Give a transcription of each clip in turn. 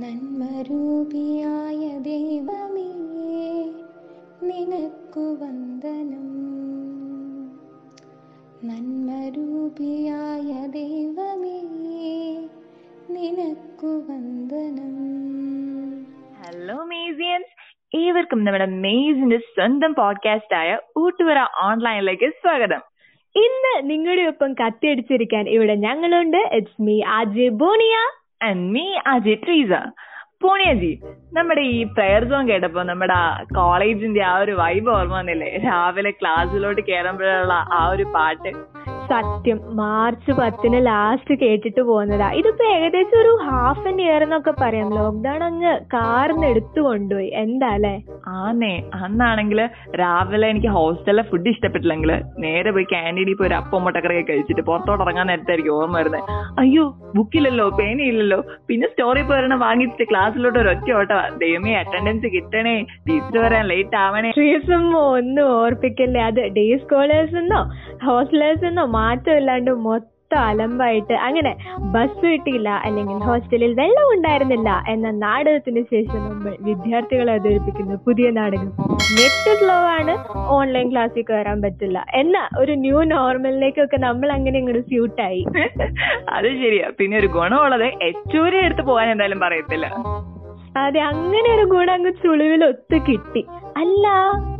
നന്മരൂപിയായ ദൈവമേ നിനക്കു വന്ദനം. നന്മരൂപിയായ ദൈവമേ നിനക്കു വന്ദനം. ഹലോ മേസിയൻസ് ഏവർക്കും നമ്മുടെ മേസിന്റെ സ്വന്തം പോഡ്കാസ്റ്റ് ആയ ഊട്ടുവര ഓൺലൈനിലേക്ക് സ്വാഗതം. ഇന്ന് നിങ്ങളുടെ ഒപ്പം കത്തിയടിച്ചിരിക്കാൻ ഇവിടെ ഞങ്ങളുണ്ട്. ഇറ്റ്സ് മീ ആജെ ബോണിയ. ആൻഡ് പൂണിയജി നമ്മുടെ ഈ പ്രയർ സോങ് കേട്ടപ്പോ നമ്മുടെ കോളേജിന്റെ ആ ഒരു വൈബ് ഓർമ്മ വന്നില്ലേ? രാവിലെ ക്ലാസ്സിലോട്ട് കയറുമ്പോഴുള്ള ആ ഒരു പാട്ട്. സത്യം. മാർച്ച് പത്തിന് ലാസ്റ്റ് കേട്ടിട്ട് പോകുന്നതാ. ഇതിപ്പോ ഏകദേശം ഒരു ഹാഫ് ആൻ ഇയർ എന്നൊക്കെ പറയാം. ലോക്ക്ഡൌൺ അങ്ങ് കാർന്ന് എടുത്തു കൊണ്ടുപോയി. എന്താ അല്ലേ ആന്നേ. അന്നാണെങ്കിൽ രാവിലെ എനിക്ക് ഹോസ്റ്റലിലെ ഫുഡ് ഇഷ്ടപ്പെട്ടില്ലെങ്കിൽ നേരെ പോയി ക്യാന്റീനിൽ പോയി ഒരു അപ്പം മുട്ടക്കറിയൊക്കെ കഴിച്ചിട്ട് പുറത്തോട്ട് ഇറങ്ങാൻ നേരത്തായിരിക്കും ഓർമ്മ വരുന്നത് അയ്യോ ബുക്കില്ലല്ലോ പേനയില്ലല്ലോ പിന്നെ സ്റ്റോറി പോരണ വാങ്ങിച്ചിട്ട് ക്ലാസ്സിലോട്ട് ഒരു ഒറ്റ ഓട്ടവാ ദൈവമേ അറ്റൻഡൻസ് കിട്ടണേ. ടീച്ചർ വരാൻ ലേറ്റ് ആവണേ. ഒന്നും ഓർപ്പിക്കല്ലേ? അത് ഡേ സ്കോളേഴ്സ് എന്നോ ഹോസ്റ്റലേഴ്സ് എന്നോ മാറ്റമില്ലാണ്ട് മൊത്തം അലമ്പായിട്ട് അങ്ങനെ ബസ് കിട്ടിയില്ല അല്ലെങ്കിൽ ഹോസ്റ്റലിൽ വെള്ളം ഉണ്ടായിരുന്നില്ല എന്ന നാടകത്തിന് ശേഷം നമ്മൾ വിദ്യാർത്ഥികളെ അവതരിപ്പിക്കുന്ന പുതിയ നാടകം. നെറ്റ് സ്ലോ ആണ് ഓൺലൈൻ ക്ലാസ്സിൽ കയറാൻ പറ്റില്ല എന്ന ഒരു ന്യൂ നോർമലിലേക്കൊക്കെ നമ്മൾ അങ്ങനെ ഇങ്ങോട്ട് സ്യൂട്ടായി അത് ശരിയാ. പിന്നെ ഒരു ഗുണമുള്ളത് എച്ചൂരെ എടുത്ത് പോകാൻ എന്തായാലും പറയത്തില്ല. അതെ അങ്ങനെ ഒരു ഗുണം അങ്ങ് ചുളിവിൽ ഒത്തു കിട്ടി. അല്ല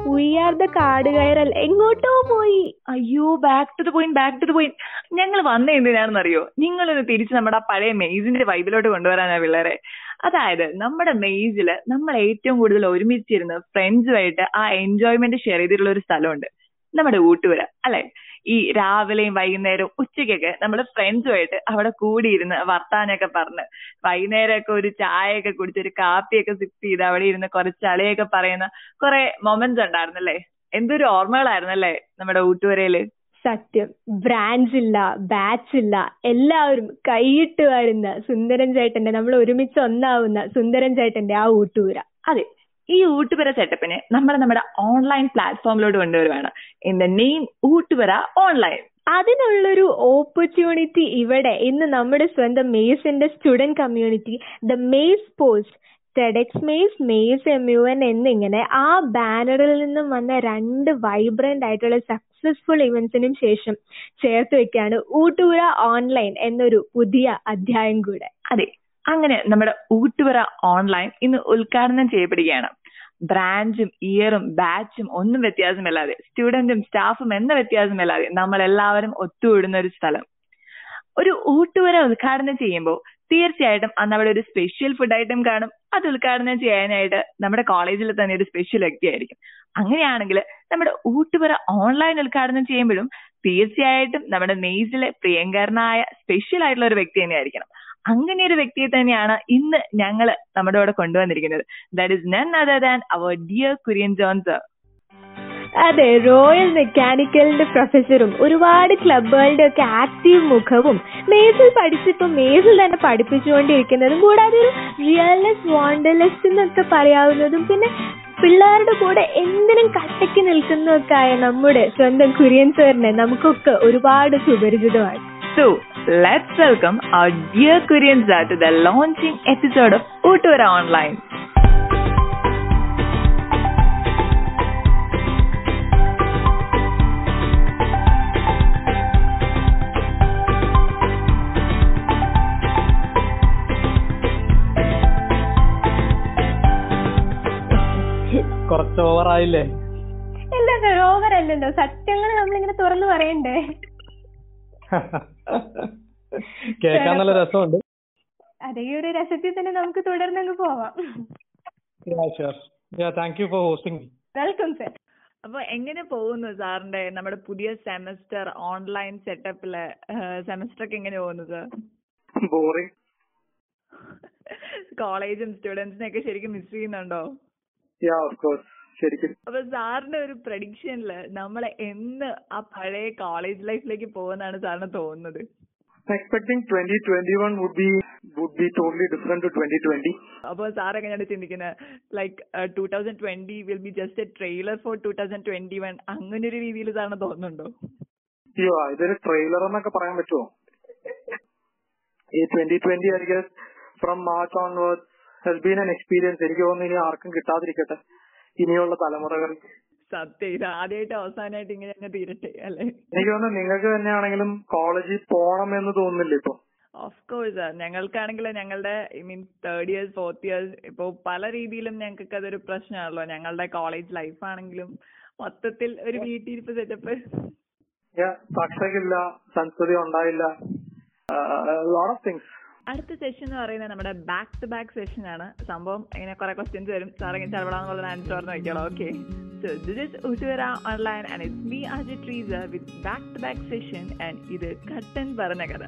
ഉയർന്ന കാട് കയറൽ എങ്ങോട്ടോ പോയി. അയ്യോ back to the point back to the point ഞങ്ങൾ വന്ന എന്തിനാണെന്ന് അറിയോ നിങ്ങളൊന്ന് തിരിച്ച് നമ്മുടെ ആ പഴയ മെയ്സിന്റെ വൈബിലോട്ട് കൊണ്ടുവരാനാ പിള്ളേരെ. അതായത് നമ്മുടെ മെയ്സിൽ നമ്മൾ ഏറ്റവും കൂടുതൽ ഒരുമിച്ചിരുന്ന് ഫ്രണ്ട്സുമായിട്ട് ആ എൻജോയ്മെന്റ് ഷെയർ ചെയ്തിട്ടുള്ള ഒരു സ്ഥലമുണ്ട്. നമ്മുടെ ഊട്ടുപുര അല്ലെ? ഈ രാവിലെയും വൈകുന്നേരവും ഉച്ചയ്ക്കൊക്കെ നമ്മൾ ഫ്രണ്ട്സുമായിട്ട് അവിടെ കൂടിയിരുന്ന് വർത്താനൊക്കെ പറഞ്ഞ്. വൈകുന്നേരമൊക്കെ ഒരു ചായയൊക്കെ കുടിച്ച് ഒരു കാപ്പിയൊക്കെ സിപ്പ് ചെയ്ത് അവിടെ ഇരുന്ന് കുറച്ച് ചളിയൊക്കെ പറയുന്ന കുറെ മൊമെന്റ്സ് ഉണ്ടായിരുന്നല്ലേ? എന്തൊരു ഓർമ്മകളായിരുന്നല്ലേ നമ്മുടെ ഊട്ടുവരയിൽ സത്യം. ബ്രാഞ്ച് ഇല്ല ബാച്ച് ഇല്ല എല്ലാവരും കൈയിട്ട് വരുന്ന സുന്ദരൻ ചേട്ടന്റെ നമ്മൾ ഒരുമിച്ച് ഒന്നാവുന്ന സുന്ദരൻ ചേട്ടന്റെ ആ ഊട്ടൂര അതെ. ഈ ഊട്ടുപുര സെറ്റപ്പിനെ നമ്മൾ നമ്മുടെ ഓൺലൈൻ പ്ലാറ്റ്ഫോമിലോട് കൊണ്ടുവരുവാണ്. In the name Oottupura online അതിനുള്ളൊരു ഓപ്പർച്യൂണിറ്റി ഇവിടെ ഇന്ന് നമ്മുടെ സ്വന്തം മേസിന്റെ student community the MACE post TEDx MACE MACE M U N എന്നിങ്ങനെ ആ ബാനറിൽ നിന്നും വന്ന രണ്ട് വൈബ്രന്റ് ആയിട്ടുള്ള സക്സസ്ഫുൾ ഇവന്റ്സിനും ശേഷം ചേർത്ത് വെക്കാണ് ഊട്ടൂര ഓൺലൈൻ എന്നൊരു പുതിയ അധ്യായം കൂടെ. അതെ. അങ്ങനെ നമ്മുടെ ഊട്ടുപുര ഓൺലൈൻ ഇന്ന് ഉദ്ഘാടനം ചെയ്യപ്പെടുകയാണ്. ബ്രാഞ്ചും ഇയറും ബാച്ചും ഒന്നും വ്യത്യാസമില്ലാതെ സ്റ്റുഡന്റും സ്റ്റാഫും എന്ന വ്യത്യാസമില്ലാതെ നമ്മൾ എല്ലാവരും ഒത്തുകൂടുന്ന ഒരു സ്ഥലം. ഒരു ഊട്ടുവര ഉദ്ഘാടനം ചെയ്യുമ്പോൾ തീർച്ചയായിട്ടും അന്ന് അവിടെ ഒരു സ്പെഷ്യൽ ഫുഡ് ഐറ്റം കാണും. അത് ഉദ്ഘാടനം ചെയ്യാനായിട്ട് നമ്മുടെ കോളേജിൽ തന്നെ ഒരു സ്പെഷ്യൽ വ്യക്തി ആയിരിക്കും. അങ്ങനെയാണെങ്കിൽ നമ്മുടെ ഊട്ടുപുര ഓൺലൈൻ ഉദ്ഘാടനം ചെയ്യുമ്പോഴും തീർച്ചയായിട്ടും നമ്മുടെ മെയ്സിലെ പ്രിയങ്കരനായ സ്പെഷ്യൽ ആയിട്ടുള്ള ഒരു വ്യക്തി തന്നെയായിരിക്കണം. അങ്ങനെ ഒരു വ്യക്തിയെ തന്നെയാണ് ഇന്ന് ഞങ്ങൾ നമ്മുടെ കൂടെ കൊണ്ടുവന്നിരിക്കുന്നത്. That is none other than our dear Kurian Johns അതെ റോയൽ മെക്കാനിക്കലിന്റെ പ്രൊഫസറും ഒരുപാട് ക്ലബുകളുടെ ഒക്കെ ആക്റ്റീവ് മുഖവും മേസിൽ പഠിച്ചിപ്പോ മേസിൽ തന്നെ പഠിപ്പിച്ചുകൊണ്ടിരിക്കുന്നതും കൂടാതെ ഒരു റിയൽനെസ് വാണ്ടലെസ് എന്നൊക്കെ പറയാവുന്നതും പിന്നെ പിള്ളേരുടെ കൂടെ എന്തിനും കട്ടയ്ക്ക് നിൽക്കുന്നതൊക്കെ ആയ നമ്മുടെ സ്വന്തം കുര്യൻ സാറിനെ നമുക്കൊക്കെ ഒരുപാട് സുപരിചിതമാണ്. So, let's welcome our dear Korean sir to the launching episode of Utura Online. കുറച്ച് ഓവറായില്ലേ ഇല്ല ഓവർ അല്ലല്ലോ സത്യങ്ങൾ നമ്മളിങ്ങനെ തുറന്നു പറയണ്ടേ കേൾക്കാൻ നല്ല രസമുണ്ട്. അതെ ഈ ഒരു രസത്തിൽ തന്നെ നമുക്ക് തുടർന്നങ്ങ് പോവാം. Thank you for hosting welcome sir അപ്പൊ എങ്ങനെ പോകുന്നു സാറിന്റെ നമ്മുടെ പുതിയ സെമസ്റ്റർ ഓൺലൈൻ സെറ്റപ്പിൽ? സെമസ്റ്റർ ഒക്കെ എങ്ങനെ പോകുന്നു സാർ ബോറിംഗ് കോളേജും സ്റ്റുഡൻസിനെ ഒക്കെ ശരിക്കും മിസ് ചെയ്യുന്നുണ്ടോ? യാ ഓഫ് കോഴ്സ് ശരിക്കും. അപ്പൊ സാറിന്റെ ഒരു പ്രഡിക്ഷനിൽ നമ്മൾ എന്ന് ആ പഴയ കോളേജ് ലൈഫിലേക്ക് പോകുന്നാണ് സാറിന് തോന്നുന്നത്? Expecting 2021 be would be totally different to twenty 2020 അപ്പൊ സാർ എങ്ങനെയാണ് ചിന്തിക്കുന്നത് like two thousand twenty will be just a trailer for two thousand twenty one അങ്ങനെ ഒരു രീതിയിൽ സാറിന് തോന്നുന്നുണ്ടോ? അയ്യോ ഇതൊരു ട്രെയിലർ എന്നൊക്കെ പറയാൻ പറ്റുമോ ഈ twenty twenty I guess from March onwards hell been been an experience എനിക്ക് തോന്നുന്നു ഇനി ആർക്കും കിട്ടാതിരിക്കട്ടെ. ഇനിയുള്ള തലമുറകൾ. സത്യം. ഇത് ആദ്യമായിട്ട് അവസാനമായിട്ട് ഇങ്ങനെ അങ്ങ് തീരട്ടെ അല്ലെ? എനിക്ക് തോന്നുന്നു നിങ്ങൾക്ക് തന്നെയാണെങ്കിലും കോളേജിൽ പോണം എന്ന് തോന്നുന്നില്ല ഇപ്പൊ. ഓഫ് കോഴ്സ് ഞങ്ങൾക്കാണെങ്കിൽ ഞങ്ങളുടെ I mean third years fourth years ഇപ്പോ പല രീതിയിലും ഞങ്ങൾക്ക് അതൊരു പ്രശ്നമാണല്ലോ. ഞങ്ങളുടെ കോളേജ് ലൈഫ് ആണെങ്കിലും മൊത്തത്തിൽ ഒരു വീട്ടിരിപ്പ് സെറ്റപ്പ് സാക്ഷരയില്ല സംസ്കൃതി ഉണ്ടായില്ല. ലോട്ട് ഓഫ് തിങ്സ് അടുത്ത സെഷൻ എന്ന് പറയുന്നത് നമ്മുടെ ബാക്ക് ടു ബാക്ക് സെഷൻ ആണ്. സംഭവം ഇങ്ങനെ കുറെ ക്വസ്റ്റ്യൻസ് വരും. സാർ ഇങ്ങനെ ചെലവിടാന്നുള്ള ആൻസർ പറഞ്ഞു വയ്ക്കണം okay so this is ഉസുവര online and it's me RJ Treesa with back to back session and ഇത് കട്ടൻ പറഞ്ഞ കഥ.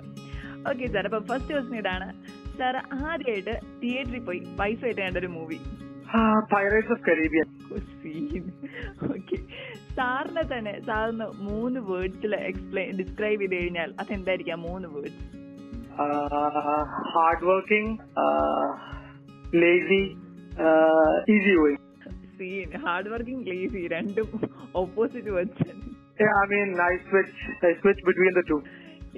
ഓക്കെ സാർ അപ്പൊ ഫസ്റ്റ് ക്വസ്റ്റ്യൻ ഇതാണ്. സാർ ആദ്യമായിട്ട് തിയേറ്ററിൽ പോയി പൈസ ആയിട്ട് കണ്ട ഒരു movie pirates of Caribbean okay സാറിനെ തന്നെ സാറിന് മൂന്ന് വേർഡ്സിൽ എക്സ്പ്ലെയിൻ ഡിസ്ക്രൈബ് ചെയ്ത് കഴിഞ്ഞാൽ അതെന്തായിരിക്കാം മൂന്ന് words hard working lazy easy going scene hard working lazy രണ്ടും opposite words I mean I switch I switch between the two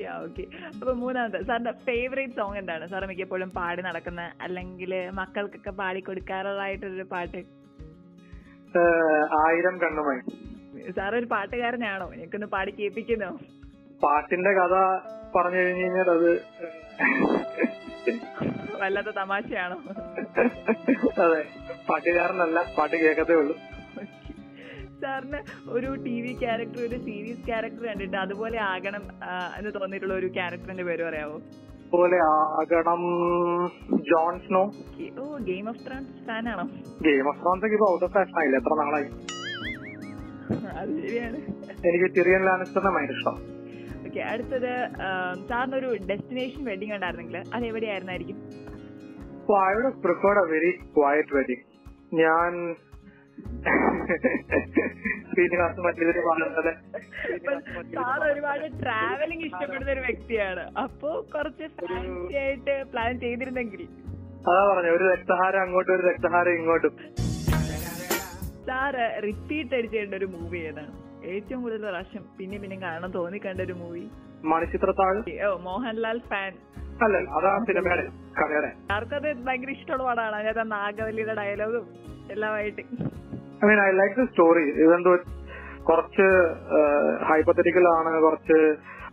yeah okay അപ്പൊ മൂന്നാമത്തെ സാറിന്റെ ഫേവറേറ്റ് സോങ് എന്താണ്? സാർ മിക്കപ്പോഴും പാടി നടക്കുന്ന അല്ലെങ്കിൽ മക്കൾക്കൊക്കെ പാടി കൊടുക്കാറുള്ളതായിട്ടൊരു പാട്ട്? ആയിരം കണ്ണുമായി. സാർ ഒരു പാട്ടുകാരനാണോ? എനിക്കൊന്ന് പാടി കേൾപ്പിക്കുന്നോ? പാട്ടിന്റെ കഥ പറഞ്ഞു കഴിഞ്ഞു കഴിഞ്ഞാൽ അത് വല്ലാത്ത തമാശയാണോ? അതെ പാട്ടുകാരനല്ല പാട്ട് കേൾക്കത്തേ ഉള്ളൂ. സാറിന് ഒരു ടി വി ക്യാരക്ടർ ഒരു സീരീസ് ക്യാരക്ടർ കണ്ടിട്ട് അതുപോലെ ആകണം എന്ന് തോന്നിയിട്ടുള്ള ഒരു ക്യാരക്ടറിന്റെ പേര് പറയാമോ പോലെ ആകണം Jon Snow. Oh Game of Thrones fan ആണോ ഗെയിം ഓഫ് ത്രോൺസ് ഒക്കെ ഇപ്പൊ ഔട്ട് ഓഫ് ഫാഷൻ ആയില്ല? എത്ര നാളായി? അത് ശരിയാണ്. എനിക്ക് തിരിയൻ ലാനിസ്റ്ററിനെ ഭയങ്കര ഇഷ്ടം. ഓക്കെ അടുത്തത് സാറിനൊരു ഡെസ്റ്റിനേഷൻ വെഡിങ് ഉണ്ടായിരുന്നെങ്കിൽ അത് എവിടെയായിരുന്നായിരിക്കും? Preferred a very quiet ഞാൻ ശ്രീനിവാസ മറ്റൊരു പറഞ്ഞത് സാർ ഒരുപാട് ട്രാവലിംഗ് ഇഷ്ടപ്പെടുന്ന ഒരു വ്യക്തിയാണ്. അപ്പോ കുറച്ച് ഫാൻസി ആയിട്ട് പ്ലാൻ ചെയ്തിരുന്നെങ്കിൽ. അതാ പറഞ്ഞ ഒരു രക്തഹാരം അങ്ങോട്ടും ഒരു രക്തഹാരം ഇങ്ങോട്ടും. സാറ് റിപ്പീറ്റ് അടിച്ചേണ്ട ഒരു മൂവി ഏതാണ്? ഏറ്റവും കൂടുതൽ പ്രാവശ്യം പിന്നെ പിന്നെ കാണാൻ തോന്നി കണ്ട ഒരു മൂവി മണിച്ചിത്രത്താഴ്? ഓ മോഹൻലാൽ ഫാൻ അല്ല അതാ സിനിമയുടെ കഥയുടെ. ആർക്കത് ഭയങ്കര ഇഷ്ടമുള്ള പാടാണ് അതായത് നാഗവല്ലിയുടെ ഡയലോഗും എല്ലാമായിട്ട്. I mean I like the story ഇതെന്തോ കുറച്ച് ഹൈപ്പത്തറ്റിക്കൽ ആണ് കുറച്ച്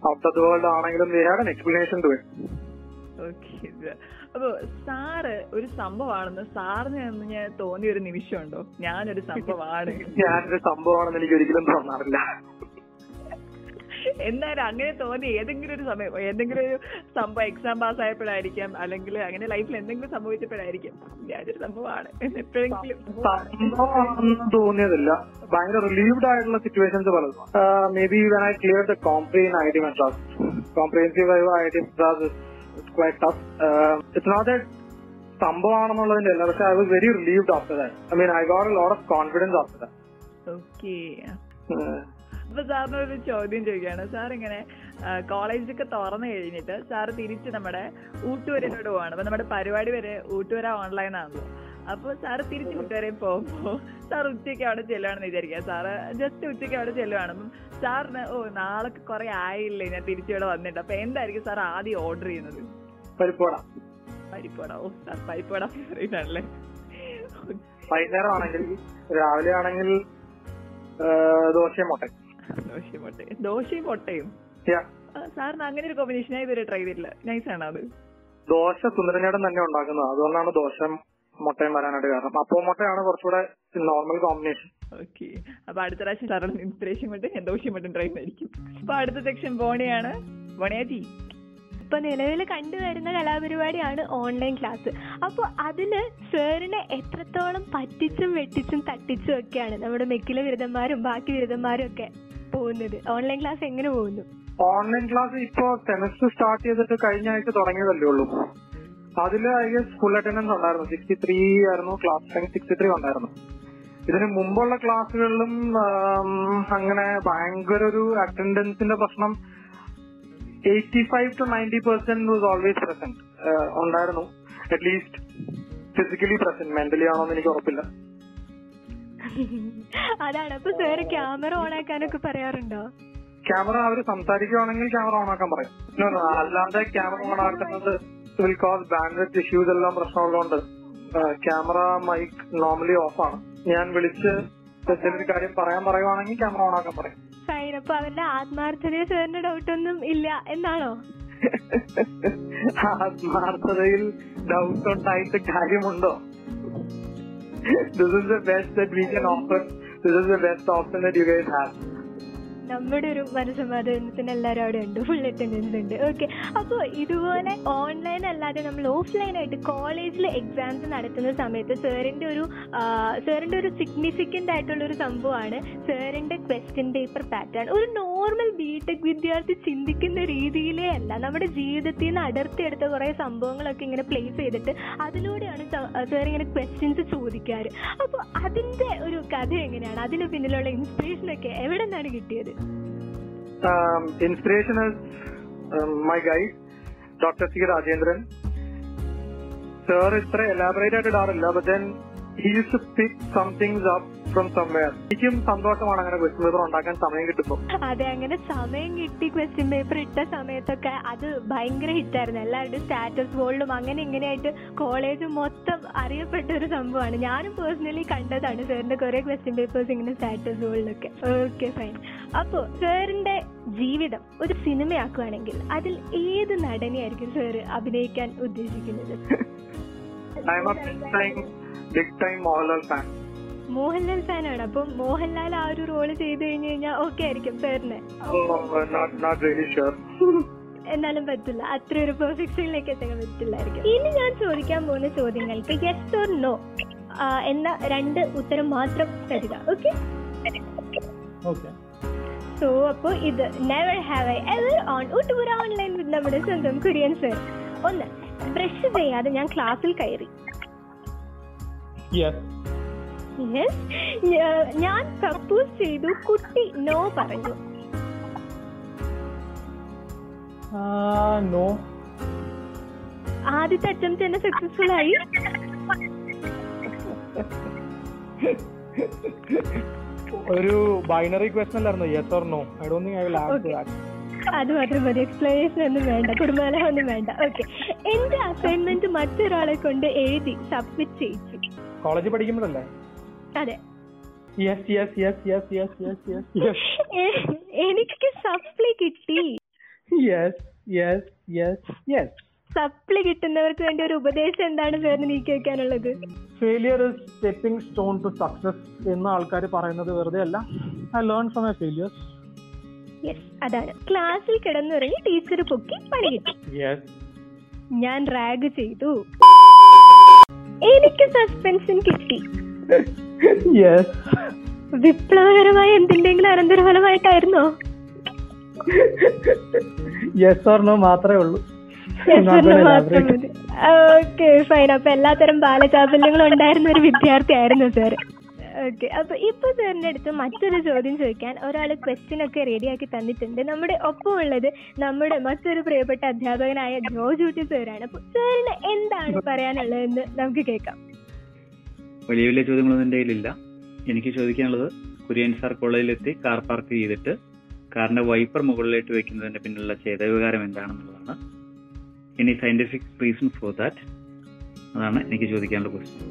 ഔട്ട് ഓഫ് ദ വേൾഡ് ആണെങ്കിലും an explanation to it okay അപ്പൊ സാറ് ഒരു സംഭവമാണെന്ന് സാറിന് എന്ന് ഞാൻ തോന്നിയ ഒരു നിമിഷമുണ്ടോ? ഞാനൊരു സംഭവമാണ്. ഞാനൊരു സംഭവമാണെന്ന് എനിക്ക് ഒരിക്കലും തോന്നാറില്ല. എന്തായാലും അങ്ങനെ തോന്നി ഏതെങ്കിലും ഒരു സമയം ഏതെങ്കിലും ഒരു സംഭവം എക്സാം പാസ് ആയപ്പോഴായിരിക്കാം അല്ലെങ്കിൽ അങ്ങനെ ലൈഫിൽ എന്തെങ്കിലും സംഭവിച്ചപ്പോഴായിരിക്കാം. ഞാനൊരു സംഭവമാണ്. എപ്പോഴെങ്കിലും. തോന്നിയതില്ല. ഭയങ്കര റിലീവ്ഡ് ആയിട്ടുള്ള സിറ്റുവേഷൻസ് പലതും maybe when I clear the compre I T Madras comprehensive I T Madras quite tough it's not സംഭവമാണെന്നുള്ളതിന്റെ അല്ല പക്ഷെ I was very relieved after that I mean I got lot of confidence after that okay അപ്പൊ സാറിനൊരു ചോദ്യം ചോദിക്കുകയാണ്. Sir ഇങ്ങനെ കോളേജൊക്കെ തുറന്നു കഴിഞ്ഞിട്ട് സാർ തിരിച്ച് നമ്മുടെ ഊട്ടുവരനോട് പോവാണ്. അപ്പൊ നമ്മുടെ പരിപാടി വരെ ഊട്ടുവര ഓൺലൈൻ ആണല്ലോ. അപ്പൊ സാറ് തിരിച്ച് ഊട്ടുവരെ പോകുമ്പോ സാർ ഉച്ചയ്ക്ക് അവിടെ ചെല്ലുവാണെന്ന് വിചാരിക്കുക. സാറ് ജസ്റ്റ് ഉച്ചയ്ക്ക് അവിടെ ചെല്ലുവാണ്. അപ്പം സാറിന് ഓ നാളെ കുറെ ആയില്ലേ ഞാൻ തിരിച്ചിവിടെ വന്നിട്ട്. അപ്പൊ എന്തായിരിക്കും സാർ ആദ്യം ഓർഡർ ചെയ്യുന്നത്? പരിപ്പോട പരിപ്പട ഓ പരിപ്പട ഫേവറേറ്റ് ആണല്ലേ വൈകുന്നേരം ആണെങ്കിൽ രാവിലെ ആണെങ്കിൽ ദോശയും മുട്ടയും. ദോശയും മുട്ടയും. ദോശയും മുട്ടയും. സാറിന് അങ്ങനെ ഒരു കോമ്പിനേഷൻ ഞാൻ ഇതുവരെ ട്രൈ ചെയ്തിട്ടില്ല. നൈസ് ആണ് അത്? ദോശ സുന്ദരനേടം തന്നെ ഉണ്ടാക്കുന്നത്. അതുകൊണ്ടാണ് ദോശ മുട്ടയും വരാനായിട്ട് കാരണം. അപ്പോ മുട്ടയാണ് കുറച്ചുകൂടെ നോർമൽ കോമ്പിനേഷൻ ഓക്കെ അപ്പൊ അടുത്ത പ്രാവശ്യം സാറിന് ഇൻസ്പിറേഷൻ കൊണ്ട് ദോശയും മട്ടും ട്രൈ ആയിരിക്കും അപ്പൊ അടുത്ത സെക്ഷൻ ബോണിയാണ്. ബോണിയാറ്റി ഇപ്പൊ നിലവിൽ കണ്ടുവരുന്ന കലാപരിപാടിയാണ് ഓൺലൈൻ ക്ലാസ് അപ്പോൾ അതിൽ സാറിനെ എത്രത്തോളം പറ്റിച്ചും വെട്ടിച്ചും തട്ടിച്ചും ഒക്കെയാണ് നമ്മുടെ മെക്കിലെ ബിരുദന്മാരും ബാക്കി ബിരുദന്മാരും ഒക്കെ പോകുന്നത്. ഓൺലൈൻ ക്ലാസ് എങ്ങനെ പോകുന്നു? ഓൺലൈൻ ക്ലാസ് ഇപ്പോ സെമസ്റ്റർ സ്റ്റാർട്ട് ചെയ്തിട്ട് കഴിഞ്ഞ ആഴ്ച തുടങ്ങിയതല്ലേ ഉള്ളൂ. അതിൽ ഐ ഗസ് ഫുൾ അറ്റൻഡൻസ് ഉണ്ടായിരുന്നു. സിക്സ്റ്റി ത്രീ ആയിരുന്നു ക്ലാസ് ടൈം സിക്സ്റ്റി ത്രീ ഉണ്ടായിരുന്നു. ഇതിന് മുമ്പുള്ള ക്ലാസ്സുകളിലും അങ്ങനെ ഭയങ്കര ഒരു അറ്റൻഡൻസിന്റെ പ്രശ്നം eighty five to ninety percent was always present ഉണ്ടായിരുന്നു. At least physically present mentally ആണോ എന്ന് എനിക്ക് ഉറപ്പില്ല. അതാണ്. അപ്പൊ സാർ ക്യാമറ ഓൺ ആക്കാനൊക്കെ പറയാറുണ്ടോ? ക്യാമറ അവർ സംസാരിക്കുവാണെങ്കിൽ ക്യാമറ ഓൺ ആക്കാൻ പറയും. അല്ലാണ്ട് ക്യാമറ ഓൺ ആക്കുന്നത് വിൽ കോസ് ബാൻഡ്വിഡ്ത്ത് ഇഷ്യൂസ് എല്ലാം പ്രശ്നമുള്ളതുകൊണ്ട് ക്യാമറ മൈക്ക് നോർമലി ഓഫ് ആണ്. ഞാൻ വിളിച്ച് എന്തെങ്കിലും ഒരു കാര്യം പറയാൻ പറയുവാണെങ്കിൽ ക്യാമറ ഓൺ ആക്കാൻ പറയും. ഫൈൻ അപ്പൊ അവന്റെ ആത്മാർത്ഥതയെ സാറിന്റെ ഡൗട്ടൊന്നും ഇല്ല എന്നാണോ? ആത്മാർത്ഥതയിൽ ഡൗട്ട് ഉണ്ടായിട്ട് കാര്യമുണ്ടോ? This is the best that we can offer this is the best option that you guys have നമ്മുടെ ഒരു മനസ്സമാധാനത്തിന് എല്ലാവരും അവിടെ ഉണ്ട്. ഫുൾ അറ്റൻഡൻസ് ഉണ്ട്. ഓക്കെ അപ്പോൾ ഇതുപോലെ ഓൺലൈൻ അല്ലാതെ നമ്മൾ ഓഫ്ലൈൻ ആയിട്ട് കോളേജിൽ എക്സാംസ് നടത്തുന്ന സമയത്ത് സാറിന്റെ ഒരു സാറിന്റെ ഒരു സിഗ്നിഫിക്കന്റ് ആയിട്ടുള്ള ഒരു സംഭവമാണ് സാറിന്റെ ക്വസ്റ്റ്യൻ പേപ്പർ പാറ്റേൺ ഒരു നോർമൽ ബിടെക് വിദ്യാർത്ഥി ചിന്തിക്കുന്ന രീതിയിലേ അല്ല. നമ്മുടെ ജീവിതത്തിൽ നിന്ന് അടർത്തിയെടുത്ത കുറേ സംഭവങ്ങളൊക്കെ ഇങ്ങനെ പ്ലേസ് ചെയ്തിട്ട് അതിലൂടെയാണ് സാർ ഇങ്ങനെ ക്വസ്റ്റ്യൻസ് ചോദിക്കാറ്. അപ്പോൾ അതിന്റെ ഒരു കഥ എങ്ങനെയാണ്? അതിന് പിന്നിലുള്ള ഇൻസ്പിറേഷൻ ഒക്കെ എവിടെ നിന്നാണ് കിട്ടിയത്? Um, inspiration is um, my guide, Dr. C. Rajendran. Sir it's elaborate ആയിട്ട് but then he use to pick some things up from somewhere എനിക്കും സന്തോഷമാണ് അങ്ങനെ ക്വസ്റ്റ്യൻ പേപ്പർ ഉണ്ടാക്കാൻ സമയം കിട്ടുമ്പോൾ അതെ അങ്ങനെ സമയം കിട്ടി ക്വസ്റ്റ്യൻ പേപ്പർ ഇട്ട സമയത്തൊക്കെ അത് ഭയങ്കര ഹിറ്റായിരുന്നു എല്ലാവരുടെയും സ്റ്റാറ്റസ് ബോൾഡും അങ്ങനെ ഇങ്ങനെയായിട്ട് കോളേജ് മൊത്തം അറിയപ്പെട്ട ഒരു സംഭവമാണ്. ഞാനും പേഴ്സണലി കണ്ടതാണ് സാറിന്റെ കുറെ ക്വസ്റ്റ്യൻ പേപ്പേഴ്സ് ഇങ്ങനെ സ്റ്റാറ്റസ് ബോളിലൊക്കെ ഓക്കെ ഫൈൻ അപ്പോ സാറിന്റെ ജീവിതം ഒരു സിനിമയാക്കുകയാണെങ്കിൽ അതിൽ ഏത് നടനെയായിരിക്കും സാറ് അഭിനയിക്കാൻ ഉദ്ദേശിക്കുന്നത്? Big time Mohanlal fan Mohanlal ഫാനാണ് അപ്പം മോഹൻലാൽ ആ ഒരു റോൾ ചെയ്ത് കഴിഞ്ഞു കഴിഞ്ഞാൽ ഓക്കെ ആയിരിക്കും സാറിന് എന്നാലും പറ്റില്ല. അത്ര ഒരു പെർഫെക്ഷനിലേക്ക് എത്താൻ പറ്റില്ലായിരിക്കും. ഇനി ഞാൻ ചോദിക്കാൻ പോകുന്ന ചോദ്യങ്ങൾക്ക് യെസ് ഓർ നോ എന്ന രണ്ട് ഉത്തരം മാത്രം തരിക. ഓക്കെ ഓക്കെ സോ അപ്പോൾ ഇത് never have I ever on Oottupura online with നമ്മുടെ സ്വന്തം കുര്യൻ സർ ഒന്ന് ബ്രഷ് ചെയ്യാതെ ഞാൻ ക്ലാസ്സിൽ കയറി. ഞാൻ പ്രപ്പോസ് ചെയ്തു. കുട്ടി നോ പറഞ്ഞു. നോ. ആദ്യത്തെ അറ്റംപ്റ്റ് തന്നെ സക്സസ്ഫുൾ ആയി. ഒരു ബൈനറി ക്വസ്റ്റൻ അല്ലായിരുന്നു? Yes or no I don't think I will answer Okay. That അത് മാത്രം മതി. എക്സ്പ്ലനേഷൻ ഒന്നും വേണ്ട. കുടുംബകലഹം ഒന്നും വേണ്ട. ഓക്കെ എന്റെ അസൈൻമെന്റ് മറ്റൊരാളെ കൊണ്ട് എഴുതി സബ്മിറ്റ് ചെയ്യിച്ചു കോളേജിൽ പഠിക്കുമ്പോഴല്ലേ? അതെ. Yes yes yes yes yes yes yes yes എനിക്ക് സപ്ലി കിട്ടി. Yes yes yes yes supply കിട്ടുന്നവർക്ക് വേണ്ടി ഒരു ഉപദേശം എന്താണ് സാറിന് നീക്കി വെക്കാനുള്ളത്? Failure is stepping stone to success എന്ന് ആൾക്കാർ പറയുന്നത് വെറുതെ അല്ല. I learn from my failure yes അതാണ്. ക്ലാസ്സിൽ കിടന്നുറങ്ങി ടീച്ചർ പൊക്കി പണി കിട്ടി. യെസ് ഞാൻ റാഗ് ചെയ്തു. എനിക്ക് സസ്പെൻഷൻ കിട്ടി. വിപ്ലവകരമായ എന്തിന്റെങ്കിലും അനന്തരഫലമായിട്ടായിരുന്നോ? യെസ് ഓർണോ മാത്രമേ ഉള്ളൂ. ഓക്കെ ഫൈൻ അപ്പൊ എല്ലാത്തരം ബാലചാപല്യങ്ങളും ഉണ്ടായിരുന്ന ഒരു വിദ്യാർത്ഥി ആയിരുന്നു സാർ ഓക്കെ അപ്പൊ ഇപ്പൊ സാറിന്റെ അടുത്ത് മറ്റൊരു ചോദ്യം ചോദിക്കാൻ ഒരാൾ ക്വസ്റ്റ്യൻ ഒക്കെ റെഡിയാക്കി തന്നിട്ടുണ്ട്. നമ്മുടെ ഒപ്പം ഉള്ളത് നമ്മുടെ മറ്റൊരു പ്രിയപ്പെട്ട അധ്യാപകനായ ജോ ജൂട്ടി സാറാണ് അപ്പൊ സാറിന് എന്താണ് പറയാനുള്ളതെന്ന് നമുക്ക് കേൾക്കാം. വലിയ വലിയ ചോദ്യങ്ങളൊന്നും എന്റെ കയ്യിലില്ല. എനിക്ക് ചോദിക്കാനുള്ളത് കുര്യൻ സാർ കോളേജിലെത്തി കാർ പാർക്ക് ചെയ്തിട്ട് കാറിന്റെ വൈപ്പർ മുകളിലേക്ക് വെക്കുന്നതിന്റെ പിന്നിലുള്ള ചേതവികാരം എന്താണെന്നുള്ളതാണ്. Any scientific reason for that അതാണ് എനിക്ക് ചോദിക്കാനുള്ള ക്വസ്റ്റ്യൻ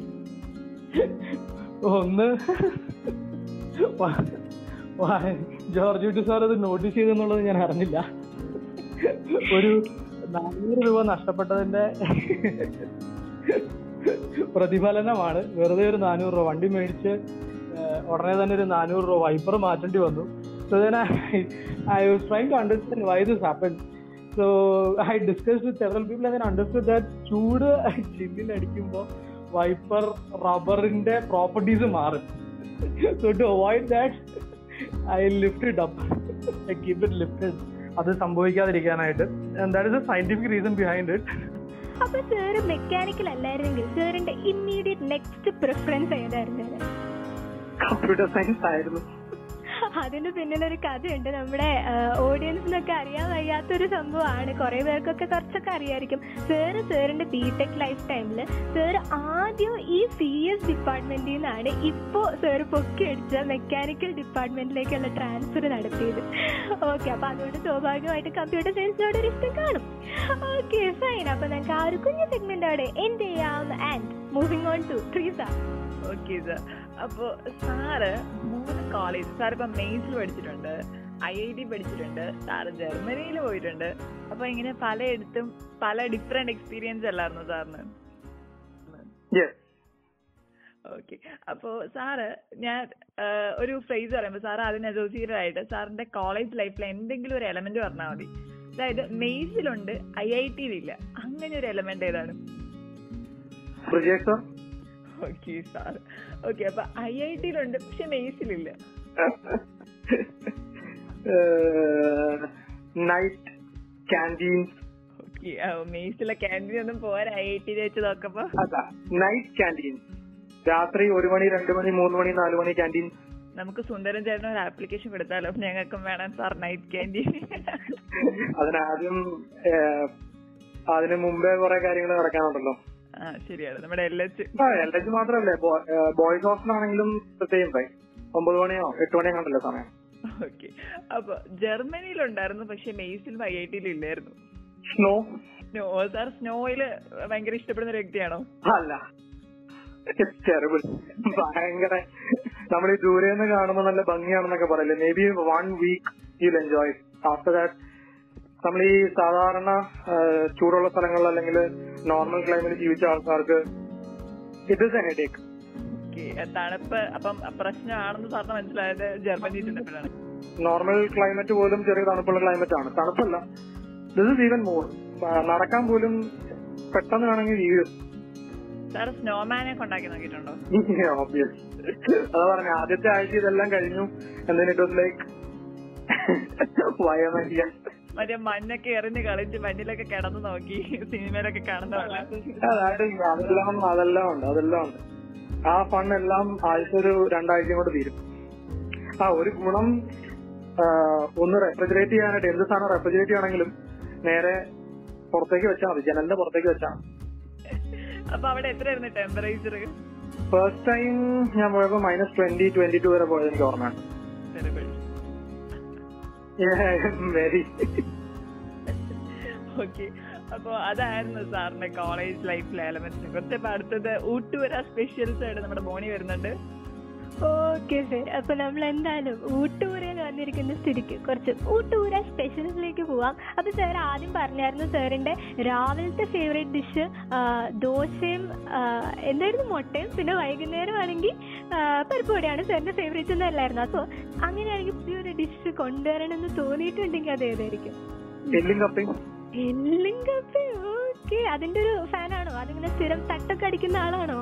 ഒന്ന്. ജോർജ് കുട്ടി സാർ അത് നോട്ടീസ് ചെയ്തെന്നുള്ളത് ഞാൻ അറിഞ്ഞില്ല. ഒരു നാനൂറ് രൂപ നഷ്ടപ്പെട്ടതിന്റെ പ്രതിഫലനമാണ്. വെറുതെ ഒരു നാനൂറ് രൂപ. വണ്ടി മേടിച്ച് ഉടനെ തന്നെ ഒരു നാനൂറ് രൂപ വൈപ്പർ മാറ്റേണ്ടി വന്നു. So then I was try to understand why this happen so I discuss with several people I understood that ചൂട് ജില്ലിൽ അടിക്കുമ്പോൾ വൈപ്പർ റബ്ബറിന്റെ പ്രോപ്പർട്ടീസ് മാറും. So to avoid that I lift it up I keep it lifted അത് സംഭവിക്കാതിരിക്കാനായിട്ട്. That is a scientific reason behind it അപ്പൊ sir mechanical അല്ലായിരുന്നെങ്കിൽ സാറിന്റെ immediate next preference ഏതായിരുന്നു? കമ്പ്യൂട്ടർ സയൻസ് ആയിരുന്നു. അതിന് പിന്നിലൊരു കഥയുണ്ട്. നമ്മുടെ ഓഡിയൻസിനൊക്കെ അറിയാൻ വയ്യാത്തൊരു സംഭവമാണ്. കുറെ പേർക്കൊക്കെ കുറച്ചൊക്കെ അറിയായിരിക്കും. സാറ് സാറിന്റെ ബിടെക് ലൈഫ് ടൈമിൽ സാർ ആദ്യം ഈ സി എസ് ഡിപ്പാർട്ട്മെന്റിൽ നിന്നാണ് ഇപ്പോ സാർ പൊക്കി അടിച്ച മെക്കാനിക്കൽ ഡിപ്പാർട്ട്മെന്റിലേക്കുള്ള ട്രാൻസ്ഫർ നടത്തിയത്. ഓക്കെ അപ്പൊ അതുകൊണ്ട് സ്വാഭാവികമായിട്ട് കമ്പ്യൂട്ടർ സയൻസിനോട് ഒരു ഇഷ്ടം കാണും. ഓക്കെ ഫൈൻ അപ്പൊ നമുക്ക് ആ ഒരു കുഞ്ഞു സെഗ്മെന്റ് അവിടെ എൻഡ് ചെയ്യാം? And moving on to Treesa okay sir അപ്പോ സാറ് മൂന്ന് കോളേജ് സാർ ഇപ്പൊ മെയ്സിൽ പഠിച്ചിട്ടുണ്ട്. ഐ ഐ ടി പഠിച്ചിട്ടുണ്ട്. സാറ് ജർമ്മനിയിൽ പോയിട്ടുണ്ട്. അപ്പൊ ഇങ്ങനെ പലയിടത്തും പല ഡിഫറെന്റ് എക്സ്പീരിയൻസ് അല്ലായിരുന്നു സാറിന്? ഓക്കെ അപ്പോ സാറ് ഞാൻ ഒരു ഫ്രേസ് പറയുമ്പോൾ സാർ അതിന് അസോസിയേറ്റഡ് ആയിട്ട് സാറിന്റെ കോളേജ് ലൈഫിൽ എന്തെങ്കിലും ഒരു എലമെന്റ് പറഞ്ഞാൽ മതി. അതായത് മെയ്സിലുണ്ട് ഐ ഐ ടിയിലില്ല അങ്ങനെ ഒരു എലമെന്റ് ഏതാണ്? Okay sir. ഓക്കെ അപ്പൊ ഐ ഐ ടിയിലുണ്ട് പക്ഷെ മെയ്സിലില്ല നൈറ്റ് ക്യാന്റീൻസ് ഓക്കെ മെയ്സിലെ ക്യാന്റീൻ ഒന്നും പോരാ ഐ ഐ ടി വെച്ച് നോക്കപ്പോ അല്ല നൈറ്റ് ക്യാന്റീൻസ് രാത്രി ഒരു മണി രണ്ട് മണി മൂന്ന് മണി നാല് മണി ക്യാന്റീൻ നമുക്ക് സുന്ദരൻ ചേട്ടൻ ഒരു ആപ്ലിക്കേഷൻ കൊടുത്താലോ? ഞങ്ങൾക്കും വേണം സാർ നൈറ്റ് ക്യാന്റീൻ അതിനാദ്യം അതിനു മുമ്പേ കുറെ കാര്യങ്ങൾ നടക്കാനുണ്ടല്ലോ. ശരിയാണ്. നമ്മുടെ എൽ എച്ച് എൽ എച്ച് മാത്രല്ലേ ബോയ്സ് ഹോസ്റ്റലാണെങ്കിലും പ്രത്യേകം ഒമ്പത് മണിയോ എട്ട് മണിയോ കണ്ടല്ലോ സമയം. ഓക്കെ. അപ്പൊ ജർമ്മനിയിലുണ്ടായിരുന്നു പക്ഷെ മെയ്സിൽ ഐ ഐ ടിയിലും ഇല്ലായിരുന്നു സ്നോ സ്നോ സാർ സ്നോയിൽ ഭയങ്കര ഇഷ്ടപ്പെടുന്ന ഒരു വ്യക്തിയാണോ? അല്ല. ടെറിബിൾ ഭയങ്കര. നമ്മൾ ഈ ദൂരെ നിന്ന് കാണുമ്പോൾ നല്ല ഭംഗിയാണെന്നൊക്കെ പറയില്ലേ. Maybe one week you enjoy after that നമ്മൾ ഈ സാധാരണ ചൂടുള്ള സ്ഥലങ്ങളിൽ അല്ലെങ്കിൽ നോർമൽ ക്ലൈമറ്റിൽ ജീവിച്ച ആൾക്കാർക്ക് ഇത് ഇസ് എ ഹെഡേക്ക് തണുപ്പ് അപ്പം പ്രശ്നമാണെന്ന് സാറിന് മനസ്സിലായത് ജർമ്മനി ചെന്നപ്പോഴാണ് നോർമൽ ക്ലൈമറ്റ് പോലും ചെറിയ തണുപ്പുള്ള ക്ലൈമറ്റ് ആണ്. തണുപ്പല്ല. ദിസ് ഇസ് ഈവൻ മോർ നടക്കാൻ പോലും പെട്ടെന്ന് വേണമെങ്കിൽ വീഴും സാർ സ്നോമാനെ കൊണ്ടാക്കി നോക്കിയിട്ടുണ്ടോ? ഓബിയസ് അതാ പറഞ്ഞ ആദ്യത്തെ ആഴ്ച ഇതെല്ലാം കഴിഞ്ഞു. എന്നിട്ട് ഇറ്റ് വാസ് ലൈക്ക് വയമരിയ മറ്റേ മഞ്ഞൊക്കെ എറിഞ്ഞ് കളിച്ച് മണ്ണിലൊക്കെ കിടന്ന് നോക്കി സിനിമയിലൊക്കെ കാണുന്ന അതെല്ലാം അതെല്ലാം ഉണ്ട് അതെല്ലാം ഉണ്ട്. ആ ഫണ്ണെല്ലാം എല്ലാം ആഴ്ച ഒരു രണ്ടാഴ്ചയും കൊണ്ട് തീരും. ആ ഒരു ഗുണം ഒന്ന് റെഫ്രിജറേറ്റ് ചെയ്യാനായിട്ട് എന്ത് സാധനം റെഫ്രിജറേറ്റ് ചെയ്യണമെങ്കിലും നേരെ പുറത്തേക്ക് വെച്ചാൽ മതി ജനലിന്റെ പുറത്തേക്ക് വെച്ചാൽ അപ്പൊ അവിടെ എത്രയായിരുന്നു ടെമ്പറേച്ചർ ഫസ്റ്റ് ടൈം ഞാൻ പോയപ്പോ മൈനസ് ട്വന്റി ട്വന്റി ടു വരെ പോയത് എനിക്ക് ഓർമ്മയാണ്. വെരി ഓക്കെ അപ്പൊ അതായിരുന്നു സാറിന്റെ കോളേജ് ലൈഫിലെ എലമെന്റ്സിനെ കുറിച്ച് അടുത്തത് ഊട്ടുവര സ്പെഷ്യൽസ് ആയിട്ട് നമ്മുടെ ബോണി വരുന്നുണ്ട്. Okay sir. അപ്പൊ നമ്മൾ എന്തായാലും ഊട്ടൂരയിൽ വന്നിരിക്കുന്ന സ്ഥിതിക്ക് കുറച്ച് ഊട്ടൂര സ്പെഷ്യൽസിലേക്ക് പോവാം. അപ്പൊ സാർ ആദ്യം പറഞ്ഞായിരുന്നു സാറിന്റെ രാവിലത്തെ ഫേവറേറ്റ് ഡിഷ് ദോശയും എന്തായിരുന്നു മുട്ടയും പിന്നെ വൈകുന്നേരം ആണെങ്കിൽ പരിപ്പുവടയാണ് സാറിന്റെ ഫേവറേറ്റ് ഒന്നും അല്ലായിരുന്നു? അപ്പോൾ അങ്ങനെയാണെങ്കിൽ പുതിയൊരു ഡിഷ് കൊണ്ടുവരണമെന്ന് തോന്നിയിട്ടുണ്ടെങ്കിൽ അത് ഏതായിരിക്കും? എല്ലും കപ്പയും. എല്ലും കപ്പി ഓക്കെ. അതിന്റെ ഒരു ഫാനാണോ അതിങ്ങനെ സ്ഥിരം തട്ടൊക്കെ അടിക്കുന്ന ആളാണോ?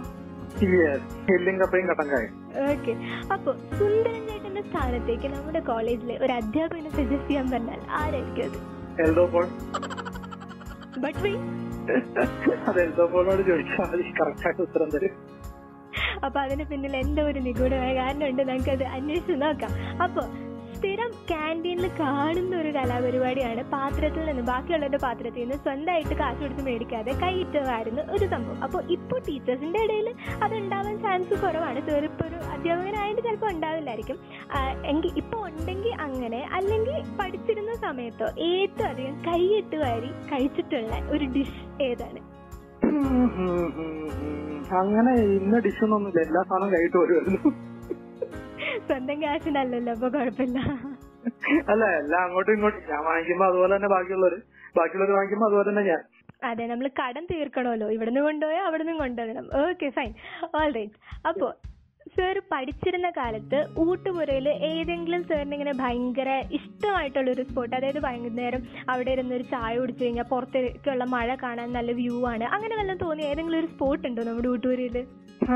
ഓക്കെ. അപ്പൊ സുന്ദരൻ ചേട്ടന്റെ സ്ഥാനത്തേക്ക് നമ്മുടെ കോളേജിലെ ഒരു അധ്യാപകനെ സജസ്റ്റ് ചെയ്യാൻ പറഞ്ഞാൽ ആരായിരിക്കും അത്? എൽദോ പോൾ. ബട്ട് വൈ അത് എൽദോ പോളിനോട് ചോദിച്ചാൽ മതി. ഉത്തരം തരും. അപ്പൊ അതിന് പിന്നിൽ എന്തോ ഒരു നിഗൂഢമായ കാരണമുണ്ട് നമുക്ക് അത് അന്വേഷിച്ച് നോക്കാം. അപ്പൊ സ്ഥിരം ക്യാന്റീനിൽ കാണുന്ന ഒരു കലാപരിപാടിയാണ് പാത്രത്തിൽ നിന്ന് ബാക്കിയുള്ളവരുടെ പാത്രത്തിൽ നിന്ന് സ്വന്തമായിട്ട് കാശ് കൊടുത്ത് മേടിക്കാതെ കൈയിട്ടുമായിരുന്നു ഒരു സംഭവം. അപ്പോൾ ഇപ്പോൾ ടീച്ചേഴ്സിന്റെ ഇടയിൽ അത് ഉണ്ടാവാൻ ചാൻസ് കുറവാണ്. ചെറുപ്പം ഒരു അധ്യാപകനായിട്ട് ചിലപ്പോൾ ഉണ്ടാവില്ലായിരിക്കും. എങ്കിൽ ഇപ്പോൾ ഉണ്ടെങ്കിൽ അങ്ങനെ അല്ലെങ്കിൽ പഠിച്ചിരുന്ന സമയത്തോ ഏറ്റവും അധികം കൈയിട്ട് വാരി കഴിച്ചിട്ടുള്ള ഒരു ഡിഷ് ഏതാണ്. അങ്ങനെ ഇന്ന ഡിഷ് ഒന്നുമില്ല എല്ലാ സാധനവും കൈയിട്ട് വരുമായിരുന്നു. സ്വന്തം കാശിനല്ലല്ലോ അപ്പൊ കുഴപ്പമില്ല. അല്ല എല്ലാം അങ്ങോട്ടും ഇങ്ങോട്ടും. ഞാൻ വാങ്ങിക്കുമ്പോ അതുപോലെ തന്നെ ബാക്കിയുള്ളവര്. ബാക്കിയുള്ളവർ വാങ്ങിക്കുമ്പോ അതുപോലെ തന്നെ ഞാൻ. അതെ നമ്മൾ കടം തീർക്കണമല്ലോ. ഇവിടുന്ന് കൊണ്ടുപോയാൽ അവിടെ നിന്ന് കൊണ്ടുവരണം. ഓക്കെ ഫൈൻ ഓൾ റൈറ്റ് അപ്പോ സാർ പഠിച്ചിരുന്ന കാലത്ത് ഊട്ടുപുരയിൽ ഏതെങ്കിലും സാറിന് ഇങ്ങനെ ഭയങ്കര ഇഷ്ടമായിട്ടുള്ള ഒരു സ്പോട്ട് അതായത് വൈകുന്നേരം അവിടെ ഇരുന്ന് ഒരു ചായ കുടിച്ചു കഴിഞ്ഞാൽ പുറത്തേക്കുള്ള മഴ കാണാൻ നല്ല വ്യൂ ആണ്. അങ്ങനെ വല്ലതും തോന്നിയ ഏതെങ്കിലും ഒരു സ്പോട്ട് ഉണ്ടോ നമ്മുടെ ഊട്ടുപുരയിൽ? ആ,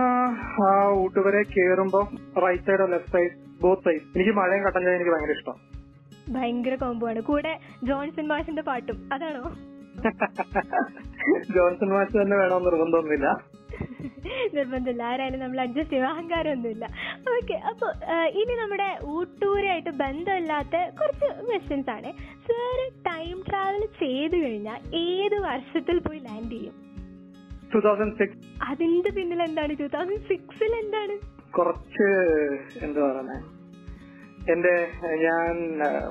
ആ ഊട്ടുവരെ കേറുമ്പോ റൈറ്റ് സൈഡോ ലെഫ്റ്റ് സൈഡ് ബോത്ത് സൈഡ് എനിക്ക് മഴയും കട്ടൻ എനിക്ക് ഭയങ്കര ഇഷ്ടം. ഭയങ്കര കോംബോ ആണ്. കൂടെ ജോൺസൺ മാഷിന്റെ പാട്ടും. അതാണോ? ജോൺസൺ മാഷ് തന്നെ വേണമെന്ന് നിർബന്ധമൊന്നുമില്ല. നിർബന്ധമില്ല. ആരായാലും നമ്മൾ അഡ്ജസ്റ്റ് ചെയ്യും. അഹങ്കാരമൊന്നുമില്ല. ഓക്കെ അപ്പോൾ ഇനി നമ്മുടെ ഊട്ടൂരായിട്ട് ബന്ധമില്ലാത്ത കുറച്ച് ക്വസ്റ്റ്യൻസ് ആണ്. സാറ് ടൈം ട്രാവൽ ചെയ്തു കഴിഞ്ഞാൽ ഏത് വർഷത്തിൽ പോയി ലാൻഡ് ചെയ്യും? ടൂ തൗസൻഡ് സിക്സ് അതിന്റെ പിന്നിൽ എന്താണ് ടൂ തൗസൻഡ് സിക്സിൽ എന്താണ് കുറച്ച് എന്താ പറയുന്നത് എന്റെ ഞാൻ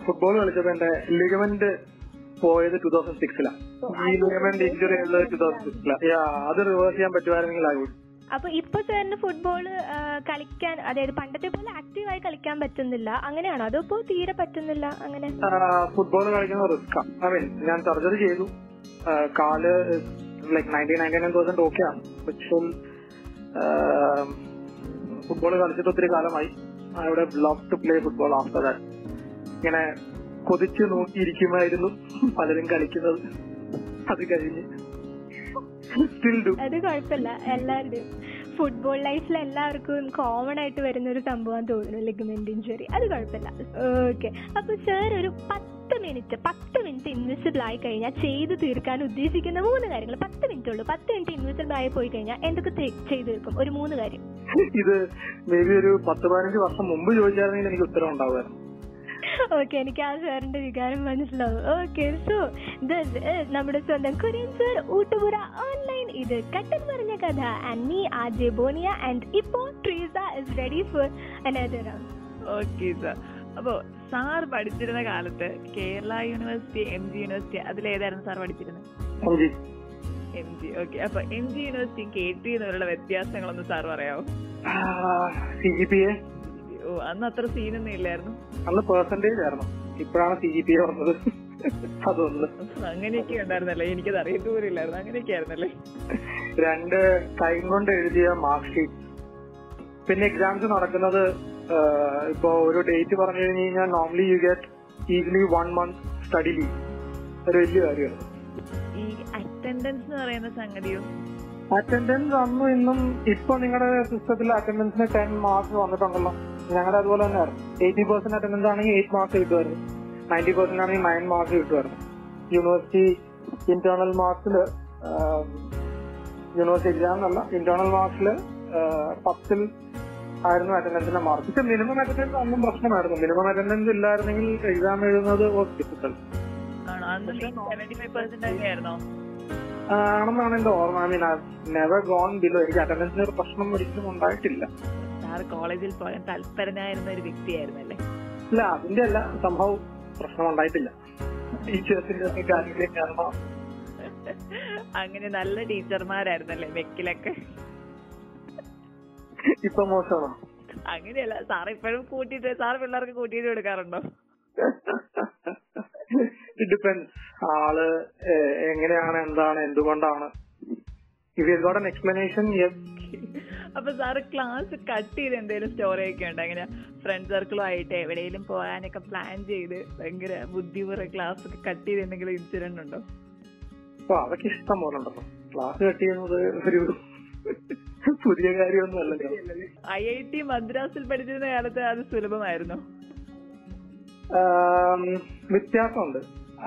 ഫുട്ബോൾ കളിച്ചപ്പോ എന്റെ ലിഗമെന്റ് പോയത് ടൂ തൗസൻഡ് സിക്സിലാണ് ഈ ലിഗമെന്റ് ഇഞ്ചുറി ഉള്ളത് ടൂ തൗസൻഡ് സിക്സിലാണ് അത് റിവേഴ്സ് ചെയ്യാൻ പറ്റുമായിരുന്നെങ്കിൽ ആയി അപ്പൊ ഇപ്പൊ സാറിന് ഫുട്ബോൾ കളിക്കാൻ അതായത് പണ്ടത്തെ പോലെ ആക്റ്റീവായി കളിക്കാൻ പറ്റുന്നില്ല. അങ്ങനെയാണോ? അതോ ഇപ്പോ തീരെ പറ്റുന്നില്ല അങ്ങനെ? ഫുട്ബോൾ കളിക്കുന്ന റിസ്ക് ഐ മീൻ ഞാൻ സർജറി ചെയ്തു. കാൽ like ninety ninety nine percent okay ആണ്. പക്ഷേ ഫുട്ബോൾ കളിച്ചിട്ട് ഒത്തിരി കാലമായി. I would love to play football after that ഇങ്ങനെ കൊതിച്ച് നോക്കിയിരിക്കുമായിരുന്നു പലരും കളിക്കുന്നത്. അത് കഴിഞ്ഞ് അത് കുഴപ്പമില്ല. എല്ലാവരുടെയും ഫുട്ബോൾ ലൈഫിൽ എല്ലാവർക്കും കോമൺ ആയിട്ട് വരുന്ന ഒരു സംഭവം തോന്നുന്നു ലിഗമെന്റ് ഇഞ്ചുറി അത് കുഴപ്പമില്ല. ഓക്കെ അപ്പൊ സാർ ഒരു പത്ത് മിനിറ്റ് പത്ത് മിനിറ്റ് ഇൻവിസിബിൾ ആയി കഴിഞ്ഞാൽ ചെയ്ത് തീർക്കാൻ ഉദ്ദേശിക്കുന്ന മൂന്ന് കാര്യങ്ങൾ. പത്ത് മിനിറ്റ് ഉള്ളൂ. പത്ത് മിനിറ്റ് ഇൻവിസിബിൾ ആയി പോയി കഴിഞ്ഞാൽ എന്തൊക്കെ ചെയ്ത് തീർക്കും? ഒരു മൂന്ന് കാര്യം. ഇത് മേ ബി ഒരു പത്ത് പതിനഞ്ച് വർഷം മുമ്പ് ചോദിച്ചായിരുന്നെങ്കിൽ എനിക്ക് ഉത്തരം ഉണ്ടാവുമായിരുന്നു. ഓക്കെ എനിക്ക് ആ സാറിന്റെ വികാരം മനസ്സിലാവും. ഓക്കെ സോ നമ്മുടെ സ്വന്തം കൊറിയൻ സർ ഊട്ടുപുര ഓൺലൈൻ ഇത് കട്ടൻ പറഞ്ഞ കഥ. ആൻഡ് മീ ആർ ജെ ബോണിയ ആൻഡ് ഇപ്പോൾ Treesa is ready for another round okay sir അപ്പോ സാർ പഠിച്ചിരുന്ന കാലത്ത് Kerala university M G university അതിലേതായിരുന്നു sir പഠിച്ചിരുന്നത്? M G. ഓക്കെ. അപ്പൊ M G university K T തമ്മിലുള്ള വ്യത്യാസങ്ങളൊന്ന് സാർ പറയാമോ ഓ അന്ന് അത്ര സീനൊന്നും ഇല്ലായിരുന്നു. അന്ന് പെർസെന്റേജ് ആയിരുന്നു. ഇപ്പോഴാണ് സി ജി പി എ വന്നത്. അതൊന്ന് അങ്ങനെയൊക്കെ ഉണ്ടായിരുന്നല്ലേ? എനിക്കത് ഇല്ലായിരുന്നു. അങ്ങനെയൊക്കെ ആയിരുന്നല്ലേ? രണ്ട് കൈ കൊണ്ട് എഴുതിയ മാർക്ക് ഷീറ്റ്. പിന്നെ എക്സാംസ് നടക്കുന്നത് ആഹ്, ഇപ്പൊ ഒരു ഡേറ്റ് പറഞ്ഞു കഴിഞ്ഞു കഴിഞ്ഞാൽ normally you get easily one month study leave ഒരു വലിയ കാര്യമാണ്. ഈ അറ്റൻഡൻസ് എന്ന് പറയുന്ന സംഗതിയോ? അറ്റൻഡൻസ് അന്നും ഇന്നും ഇപ്പൊ നിങ്ങളുടെ സിസ്റ്റത്തിൽ അറ്റൻഡൻസിന് ടെൻ മാർക്ക് വന്നിട്ടുണ്ടല്ലോ. ഞങ്ങളുടെ അതുപോലെ തന്നെയായിരുന്നു എയ്റ്റി പെർസെന്റ് അറ്റൻഡൻസ് ആണെങ്കിൽ എയ്റ്റ് മാർക്ക് കിട്ടുമായിരുന്നു. നയന്റി പെർസെന്റ് ആണെങ്കിൽ നയൻ മാർക്ക് കിട്ടുമായിരുന്നു. യൂണിവേഴ്സിറ്റി ഇന്റേണൽ മാർക്സിൽ യൂണിവേഴ്സിറ്റി എക്സാം എന്നല്ല ഇന്റേണൽ മാർക്സിൽ പത്തിൽ ആയിരുന്നു അറ്റൻഡൻസിന്റെ മാർക്ക്. പക്ഷെ മിനിമം അറ്റൻഡൻസ് ഒന്നും പ്രശ്നമായിരുന്നു. മിനിമം അറ്റൻഡൻസ് ഇല്ലായിരുന്നെങ്കിൽ എക്സാം എഴുതുന്നത് വാസ് ഡിഫിക്കൽട്ട് ആണെന്നാണ് എന്റെ ഓർമ്മ. I mean never gone below എനിക്ക് അറ്റൻഡൻസിന് ഒരു പ്രശ്നം ഒരിക്കലും ഉണ്ടായിട്ടില്ല. കോളേജിൽ പോകാൻ തൽപരനായിരുന്ന ഒരു വ്യക്തിയായിരുന്നല്ലേ? ഇല്ല അതിന്റെ അല്ല സംഭവം പ്രശ്നം ഉണ്ടായിട്ടില്ല. ടീച്ചേഴ്സിന്റെ കാരണം അങ്ങനെ നല്ല ടീച്ചർമാരായിരുന്നല്ലേ? വെക്കിലൊക്കെ. ഇപ്പൊ മോശമാണോ? അങ്ങനെയല്ല സാർ ഇപ്പോഴും കൂട്ടിയിട്ട് സാർ പിള്ളേർക്ക് കൂട്ടിയിട്ട് കൊടുക്കാറുണ്ടോ? ഡിപ്പെൻസ് ആൾ എങ്ങനെയാണ് എന്താണ് എന്തുകൊണ്ടാണ്? എക്സ്പ്ലനേഷൻ അപ്പൊ സാറ് ക്ലാസ് കട്ട് ചെയ്ത് എന്തെങ്കിലും സ്റ്റോറി ഒക്കെ ഉണ്ടോ? അങ്ങനെ ഫ്രണ്ട് സർക്കിളും ആയിട്ട് എവിടെയെങ്കിലും പോകാനൊക്കെ പ്ലാൻ ചെയ്ത് ഭയങ്കര ബുദ്ധിപൂർവ ക്ലാസ് ഒക്കെ കട്ട് ചെയ്ത് എന്തെങ്കിലും ഇൻസിഡന്റ് ഉണ്ടോ? അപ്പൊ അതൊക്കെ ഇഷ്ടം പോലെ ഉണ്ടല്ലോ. ക്ലാസ് കട്ട് ചെയ്യുന്നത് ഒരു പുതിയ കാര്യമൊന്നും അല്ലല്ലോ ഐ ഐ ടി മദ്രാസിൽ പഠിച്ചിരുന്ന കാലത്ത് അത് സുലഭമായിരുന്നു? വ്യത്യാസമുണ്ട്.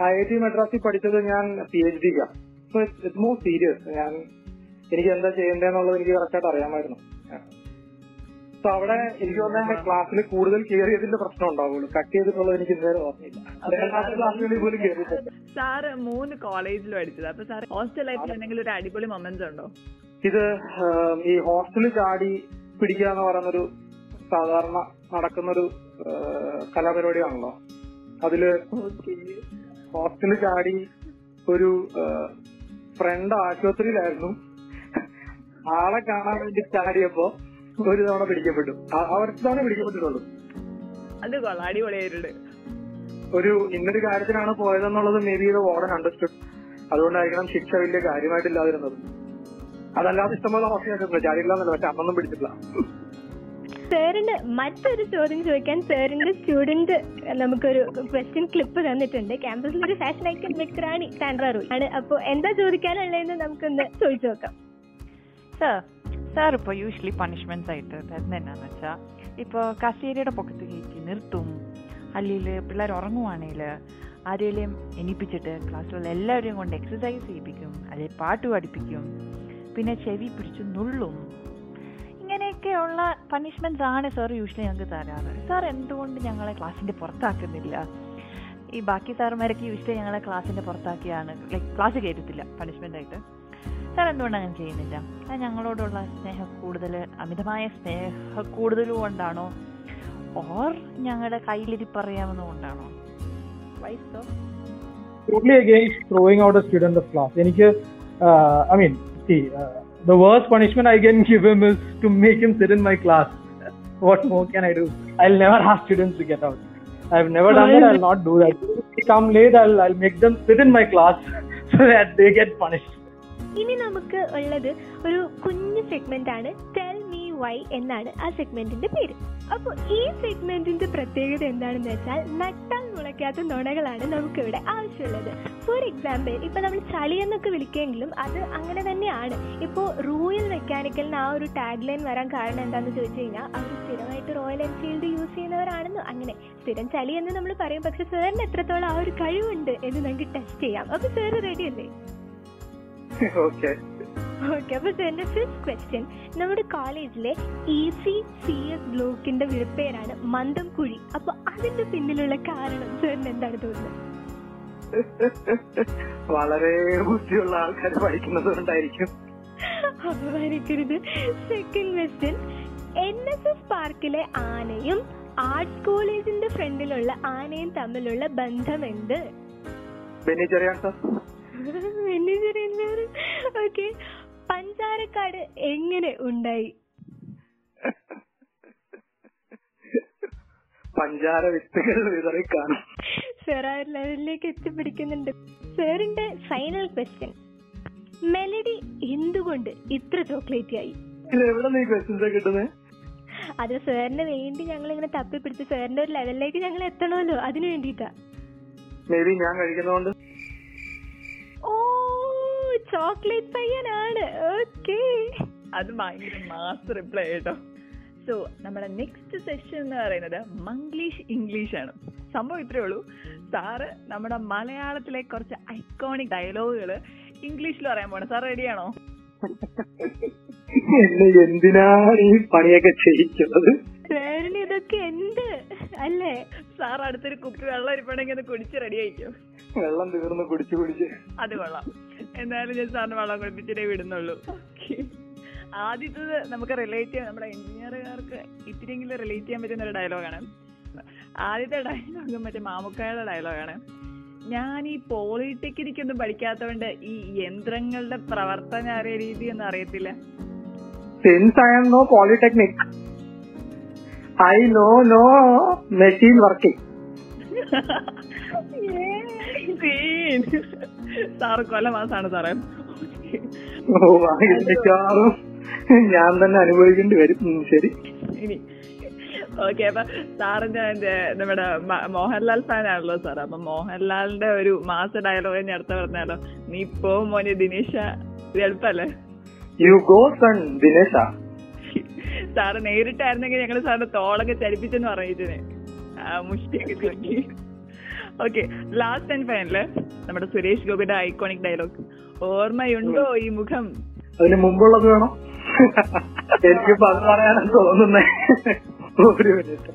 ഐ ഐ ടി മദ്രാസിൽ പഠിച്ചത് ഞാൻ പി എച്ച് ഡിക്കാണ് സോ ഇറ്റ്സ് മോർ സീരിയസ് ഞാൻ എനിക്ക് എന്താ ചെയ്യേണ്ടതെന്നുള്ളത് എനിക്ക് കറക്റ്റായിട്ട് അറിയാമായിരുന്നു. സോ അവിടെ എനിക്ക് തോന്നുന്ന ക്ലാസ്സിൽ കൂടുതൽ കയറിയതിന്റെ പ്രശ്നം ഉണ്ടാവുള്ളൂ. കട്ട് ചെയ്തിട്ടുള്ളത് എനിക്ക് ഇതുവരെ ഓർമ്മയില്ല. സാറ് മൂന്ന് കോളേജിലും അടിച്ചത് അപ്പൊ സാർ ഹോസ്റ്റൽ ലൈഫിൽ എന്തെങ്കിലും ഒരു അടിപൊളി മൊമെന്റ്സ് ഉണ്ടോ? ഇത് ഈ ഹോസ്റ്റലിൽ ചാടി പിടിക്കുക എന്ന് പറയുന്നൊരു സാധാരണ നടക്കുന്നൊരു കലാപരിപാടിയാണല്ലോ. അതിൽ ഹോസ്റ്റലിൽ ചാടി ഒരു ഫ്രണ്ട് ആശുപത്രിയിലായിരുന്നു. ആളെ കാണാൻ വേണ്ടി ചാടിയപ്പോ ഒരു തവണ പിടിക്കപ്പെട്ടു. അവർക്ക് തവണ പിടിക്കപ്പെട്ടിട്ടുള്ളൂ. അത് കൊള്ളാം. അടിപൊളിയായിട്ടുണ്ട്. ഒരു ഇന്നൊരു കാര്യത്തിനാണ് പോയതെന്നുള്ളത് മേബി ബി വാർഡൻ അണ്ടർസ്റ്റുഡ് അതുകൊണ്ടായിരിക്കണം ശിക്ഷ വലിയ കാര്യമായിട്ടില്ലാതിരുന്നത്. അതല്ലാതെ ഇഷ്ടംപോലെ ഹോസ്റ്റൽ ചാടിയില്ലാന്നല്ല പക്ഷെ അന്നൊന്നും പിടിച്ചിട്ടില്ല. സാറിന് മറ്റൊരു ചോദ്യം ചോദിക്കാൻ സാറിന്റെ സ്റ്റുഡന്റ് നമുക്കൊരു ക്വസ്റ്റ്യൻ ക്ലിപ്പ് തന്നിട്ടുണ്ട്. ക്യാമ്പസിൽ ഒരു ഫാഷൻ ഐക്കൺ വിക്രാണി സാൻഡ്ര റൂൾ ആണ്. അപ്പൊ എന്താ ചോദിക്കാനുള്ളതെന്ന് നമുക്കൊന്ന് ചോദിച്ചു നോക്കാം. സാർ സാർ ഇപ്പോൾ യൂഷ്വലി പണിഷ്മെന്റ്സ് ആയിട്ട് തരുന്നത് എന്നാന്ന് വെച്ചാൽ ഇപ്പോൾ കസേരയുടെ പൊക്കത്ത് കയറ്റി നിർത്തും. അല്ലെങ്കിൽ പിള്ളേർ ഉറങ്ങുവാണെങ്കിൽ ആരെയും എണീപ്പിച്ചിട്ട് ക്ലാസ്സിലുള്ള എല്ലാവരെയും കൊണ്ട് എക്സസൈസ് ചെയ്യിപ്പിക്കും. അല്ലെങ്കിൽ പാട്ട് പഠിപ്പിക്കും പിന്നെ ചെവി പിടിച്ച് നുള്ളും. ഇങ്ങനെയൊക്കെയുള്ള പണിഷ്മെന്റ്സ് ആണ് സാർ യൂഷ്വലി ഞങ്ങൾക്ക് തരാറ്. സാർ എന്തുകൊണ്ട് ഞങ്ങളെ ക്ലാസ്സിന്റെ പുറത്താക്കുന്നില്ല? ഈ ബാക്കി സാറുമാരൊക്കെ യൂഷ്വലി ഞങ്ങളെ ക്ലാസ്സിന്റെ പുറത്താക്കിയാണ്. ലൈക്ക് ക്ലാസ് കയറ്റത്തില്ല പണിഷ്മെന്റ് ആയിട്ട്. സാർ എന്തുകൊണ്ട് അങ്ങനെ ചെയ്യുന്നില്ല? അത് ഞങ്ങളോടുള്ള സ്നേഹം കൂടുതൽ അമിതമായ സ്നേഹ കൂടുതലും കൊണ്ടാണോ? ഓർ ഞങ്ങളുടെ കയ്യിലിരിപ്പറിയാവുന്നതുകൊണ്ടാണോ why so totally against throwing out a student of class. എനിക്ക് I mean see the worst punishment I can give him is to make him sit in my class. What more can I do? I'll never ask students to get out. I've never done that. I'll not do that. If they come late, I'll I'll make them sit in my class so that they get punished. ഇനി നമുക്ക് ഉള്ളത് ഒരു കുഞ്ഞു segment ആണ് tell me why എന്നാണ് ആ സെഗ്മെന്റിന്റെ പേര് അപ്പോൾ ഈ സെഗ്മെന്റിന്റെ പ്രത്യേകത എന്താണെന്ന് വെച്ചാൽ നട്ടാൽ മുളയ്ക്കാത്ത നുണകളാണ് നമുക്ക് ഇവിടെ ആവശ്യമുള്ളത്. ഫോർ എക്സാമ്പിൾ ഇപ്പൊ നമ്മൾ ചളി എന്നൊക്കെ വിളിക്കുമെങ്കിലും അത് അങ്ങനെ തന്നെയാണ്. ഇപ്പോൾ റോയൽ മെക്കാനിക്കലിന് ആ ഒരു ടാഗ് ലൈൻ വരാൻ കാരണം എന്താണെന്ന് ചോദിച്ചു കഴിഞ്ഞാൽ അവർ സ്ഥിരമായിട്ട് റോയൽ എൻഫീൽഡ് യൂസ് ചെയ്യുന്നവരാണെന്ന് അങ്ങനെ. സ്ഥിരം ചളി എന്ന് നമ്മൾ പറയും. പക്ഷെ സാറിന് എത്രത്തോളം ആ ഒരു കഴിവുണ്ട് എന്ന് നമുക്ക് ടെസ്റ്റ് ചെയ്യാം. അപ്പൊ സാർ റെഡി അല്ലേ? ഓക്കെ അപ്പൊ എന്റെ ഫിഫ്ത് ക്വസ്റ്റ്യൻ നമ്മുടെ കോളേജിലെ ഇ സി സി എസ് ബ്ലോക്കിന്റെ വിളിപ്പേരാണ് മന്ദം കുഴി അപ്പൊ അതിന്റെ പിന്നിലുള്ള കാരണം സാറിന് എന്താണ് തോന്നുന്നത്? വളരെ ബുദ്ധിയുള്ള ആൾക്കാർ പഠിക്കുന്നത് കൊണ്ടായിരിക്കും. അപമാനിക്കരുത്. Second question N S S പാർക്കിലെ ആനയും ആർട്സ് കോളേജിന്റെ ഫ്രണ്ടിലുള്ള ആനയും തമ്മിലുള്ള ബന്ധം എന്ത് ബെന്നി ചെറിയാൻ സാർ ഓക്കെ പഞ്ചാരക്കാട് എങ്ങനെ ഉണ്ടായി? പഞ്ചാര വിത്തുകൾ വിതറി കാണും സാർ ആ ലെവലിലേക്ക് എത്തിപ്പിടിക്കുന്നുണ്ട്. സാറിന്റെ ഫൈനൽ ക്വസ്റ്റ്യൻ മെലഡി എന്തുകൊണ്ട് ഇത്ര ചോക്ലേറ്റ് ആയി? കിട്ടുന്നത് അത് സാറിന് വേണ്ടി ഞങ്ങൾ ഇങ്ങനെ തപ്പിപ്പിടിച്ച് സാറിന്റെ ഒരു ലെവലിലേക്ക് ഞങ്ങൾ എത്തണമല്ലോ അതിനു വേണ്ടിട്ടാ മേബി ഞാൻ കഴിക്കുന്നതുകൊണ്ട് ചോക്ലേറ്റ് പയ്യനാണ്. ഓക്കേ അത് ഭയങ്കര മാസ് റിപ്ലൈ കേട്ടോ. സോ നമ്മുടെ നെക്സ്റ്റ് സെഷൻ എന്ന് പറയുന്നത് മംഗ്ലീഷ് ഇംഗ്ലീഷ് ആണ്. സംഭവം ഇത്രേ ഉള്ളൂ. സാറ് നമ്മുടെ മലയാളത്തിലെ കുറച്ച് ഐക്കോണിക് ഡയലോഗുകൾ ഇംഗ്ലീഷിൽ പറയാൻ പോണേ. സാർ റെഡിയാണോ എന്നെ എന്തിനാണ് ഈ പണിയൊക്കെ ചെയ്യിക്കുന്നത്? സാറിന് ഇതൊക്കെ എന്ത്? അല്ലേ? സാർ അടുത്തൊരു കുപ്പി വെള്ളം ഇരിപ്പണെങ്കിൽ കുടിച്ച് റെഡി ആയിക്കോ വെള്ളം തീർന്ന് കുടിച്ചു കുടിച്ച്. അത് കൊള്ളാം. എന്തായാലും ഞാൻ സാറിന് വെള്ളം കുടിപ്പിച്ചിട്ടേ വിടുന്നുള്ളൂ. ആദ്യത്തത് നമുക്ക് റിലേറ്റ് ചെയ്യാൻ നമ്മുടെ എഞ്ചിനീയറുകാർക്ക് ഇത്തിരിയെങ്കിലും റിലേറ്റ് ചെയ്യാൻ പറ്റുന്ന ഒരു ഡയലോഗാണ് ആദ്യത്തെ ഡയലോഗ് മറ്റേ മാമുക്കായുടെ ഡയലോഗാണ് ഞാൻ ഈ പോളിടെക്നിക് ഒന്നും പഠിക്കാത്തതുകൊണ്ട് ഈ യന്ത്രങ്ങളുടെ പ്രവർത്തന രീതി ഒന്നും അറിയത്തില്ല. Since I am no polytechnic I know no machine working sir കൊല്ല മാസാണ് സാറേ. ഓ മിക്കവാറും ഞാൻ തന്നെ അനുഭവിക്കേണ്ടി വരും. ശരി. ഇനി. ഓക്കെ അപ്പൊ സാറിന്റെ എന്റെ നമ്മുടെ മോഹൻലാൽ ഫാൻ ആണല്ലോ സാർ അപ്പൊ മോഹൻലാലിന്റെ ഒരു മാസ ഡയലോഗ് ഞാൻ അടുത്ത പറഞ്ഞാലോ? നീ പോ മോനെ ദിനേശ. ഇത് എളുപ്പല്ലേ? യു ഗോ സൺ ദിനേശ. സാറ് നേരിട്ടായിരുന്നെങ്കിൽ ഞങ്ങൾ സാറിന്റെ തോളൊക്കെ ചലിപ്പിച്ചെന്ന് പറഞ്ഞിട്ടേ മുഷ്ടിയൊക്കെ നോക്കി ഓക്കെ ലാസ്റ്റ് ആൻഡ് ഫൈനൽ നമ്മുടെ സുരേഷ് ഗോപിയുടെ ഐക്കോണിക് ഡയലോഗ് ഓർമ്മയുണ്ടോ ഈ മുഖം? അതിന് മുമ്പുള്ളത് വേണം? എനിക്ക് അത് പറയാനാണ് തോന്നുന്നേ. ഒരു minute.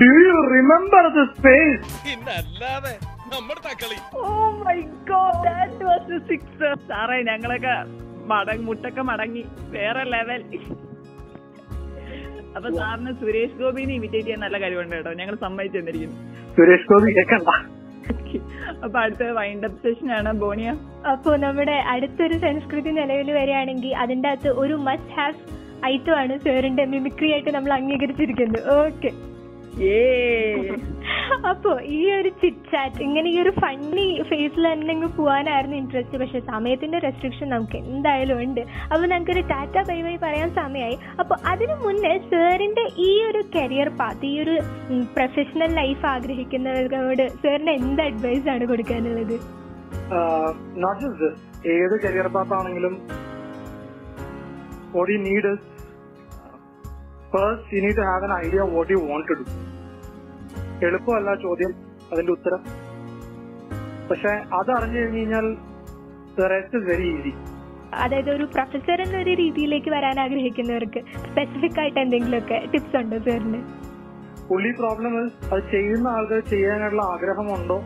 Do you remember the space പിന്നല്ലാതെ നമ്മുടെ തക്കളി. ഓ my god that was six സാറേ ഞങ്ങളൊക്കെ മടങ്ങി മുട്ടൊക്കെ മടങ്ങി. വേറെ ലെവൽ അപ്പൊ സാറിന് സുരേഷ് ഗോപിനെ ഇമിറ്റേറ്റ് ചെയ്യാൻ നല്ല കഴിവുണ്ട് കേട്ടോ. ഞങ്ങൾ സമ്മതിച്ചു തന്നിരിക്കുന്നു. സുരേഷ് ഗോപി കേൾക്കണ്ട അപ്പൊ അടുത്ത വൈൻഡ് അപ്പ് സെഷൻ ആണ്. ബോണിയ. അപ്പോ നമ്മുടെ അടുത്തൊരു സംസ്കൃതി നിലവിൽ വരികയാണെങ്കിൽ അതിന്റെ അകത്ത് ഒരു മസ്റ്റ് ഹാവ് ഐറ്റം ആണ് സാറിന്റെ മിമിക്രി ആയിട്ട് നമ്മൾ അംഗീകരിച്ചിരിക്കുന്നത്. ഓക്കെ ഏ അപ്പോ ഈ ഒരു ചിറ്റാറ്റ് ഇങ്ങനെ ഈ ഒരു ഫണ്ണി ഫേസിൽ തന്നെ അങ്ങ് പോകാനായിരുന്നു ഇൻട്രസ്റ്റ് പക്ഷെ സമയത്തിന്റെ റെസ്ട്രിക്ഷൻ നമുക്ക് എന്തായാലും ഉണ്ട്. അപ്പൊ നമുക്കൊരു ടാറ്റ ബൈ ബൈ പറയാൻ സമയമായി അപ്പൊ അതിനു മുന്നേ സാറിന്റെ ഈ ഒരു കരിയർ പാത്ത് ഈ ഒരു പ്രൊഫഷണൽ ലൈഫ് ആഗ്രഹിക്കുന്നവരോട് സാറിന് എന്ത് അഡ്വൈസ് ആണ് കൊടുക്കാനുള്ളത്? നോട്ട് ജസ്റ്റ് ഏത് കരിയർ പാത്ത് ആണെങ്കിലും you need is first എളുപ്പമല്ല ചോദ്യം അതിന്റെ ഉത്തരം. പക്ഷെ അത് അറിഞ്ഞു കഴിഞ്ഞു കഴിഞ്ഞാൽ വെരി ഈസി അതായത് ഒരു പ്രൊഫസർ എന്നൊരു രീതിയിലേക്ക് വരാൻ ആഗ്രഹിക്കുന്നവർക്ക് സ്പെസിഫിക് ആയിട്ട് എന്തെങ്കിലുമൊക്കെ ടിപ്സ് ഉണ്ടോ സാറിന് പുള്ളി പ്രോബ്ലം അത് ചെയ്യുന്ന ആൾക്ക് ചെയ്യാനുള്ള ആഗ്രഹമുണ്ടോ?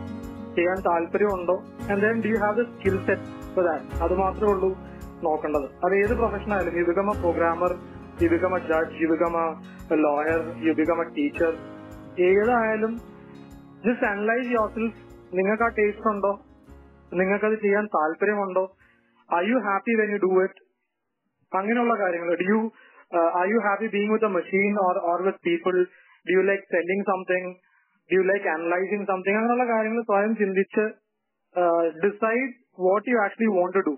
ചെയ്യാൻ താല്പര്യമുണ്ടോ? And then do have the skill set for that അത് മാത്രമേ ഉള്ളൂ നോക്കേണ്ടത്. അത് ഏത് പ്രൊഫഷൻ ആയാലും you become a programmer you become a judge you become a lawyer you become a teacher ഏതായാലും ജസ്റ്റ് അനലൈസ് യുവർ സെൽഫ് നിങ്ങൾക്ക് ആ ടേസ്റ്റ് ഉണ്ടോ? നിങ്ങൾക്കത് ചെയ്യാൻ താല്പര്യമുണ്ടോ? I you happy when you do it അങ്ങനെയുള്ള കാര്യങ്ങൾ. Do you I you happy being with a machine or or with people do you like sending something do you like analysing something അങ്ങനെയുള്ള കാര്യങ്ങൾ സ്വയം ചിന്തിച്ച് decide what you actually want to do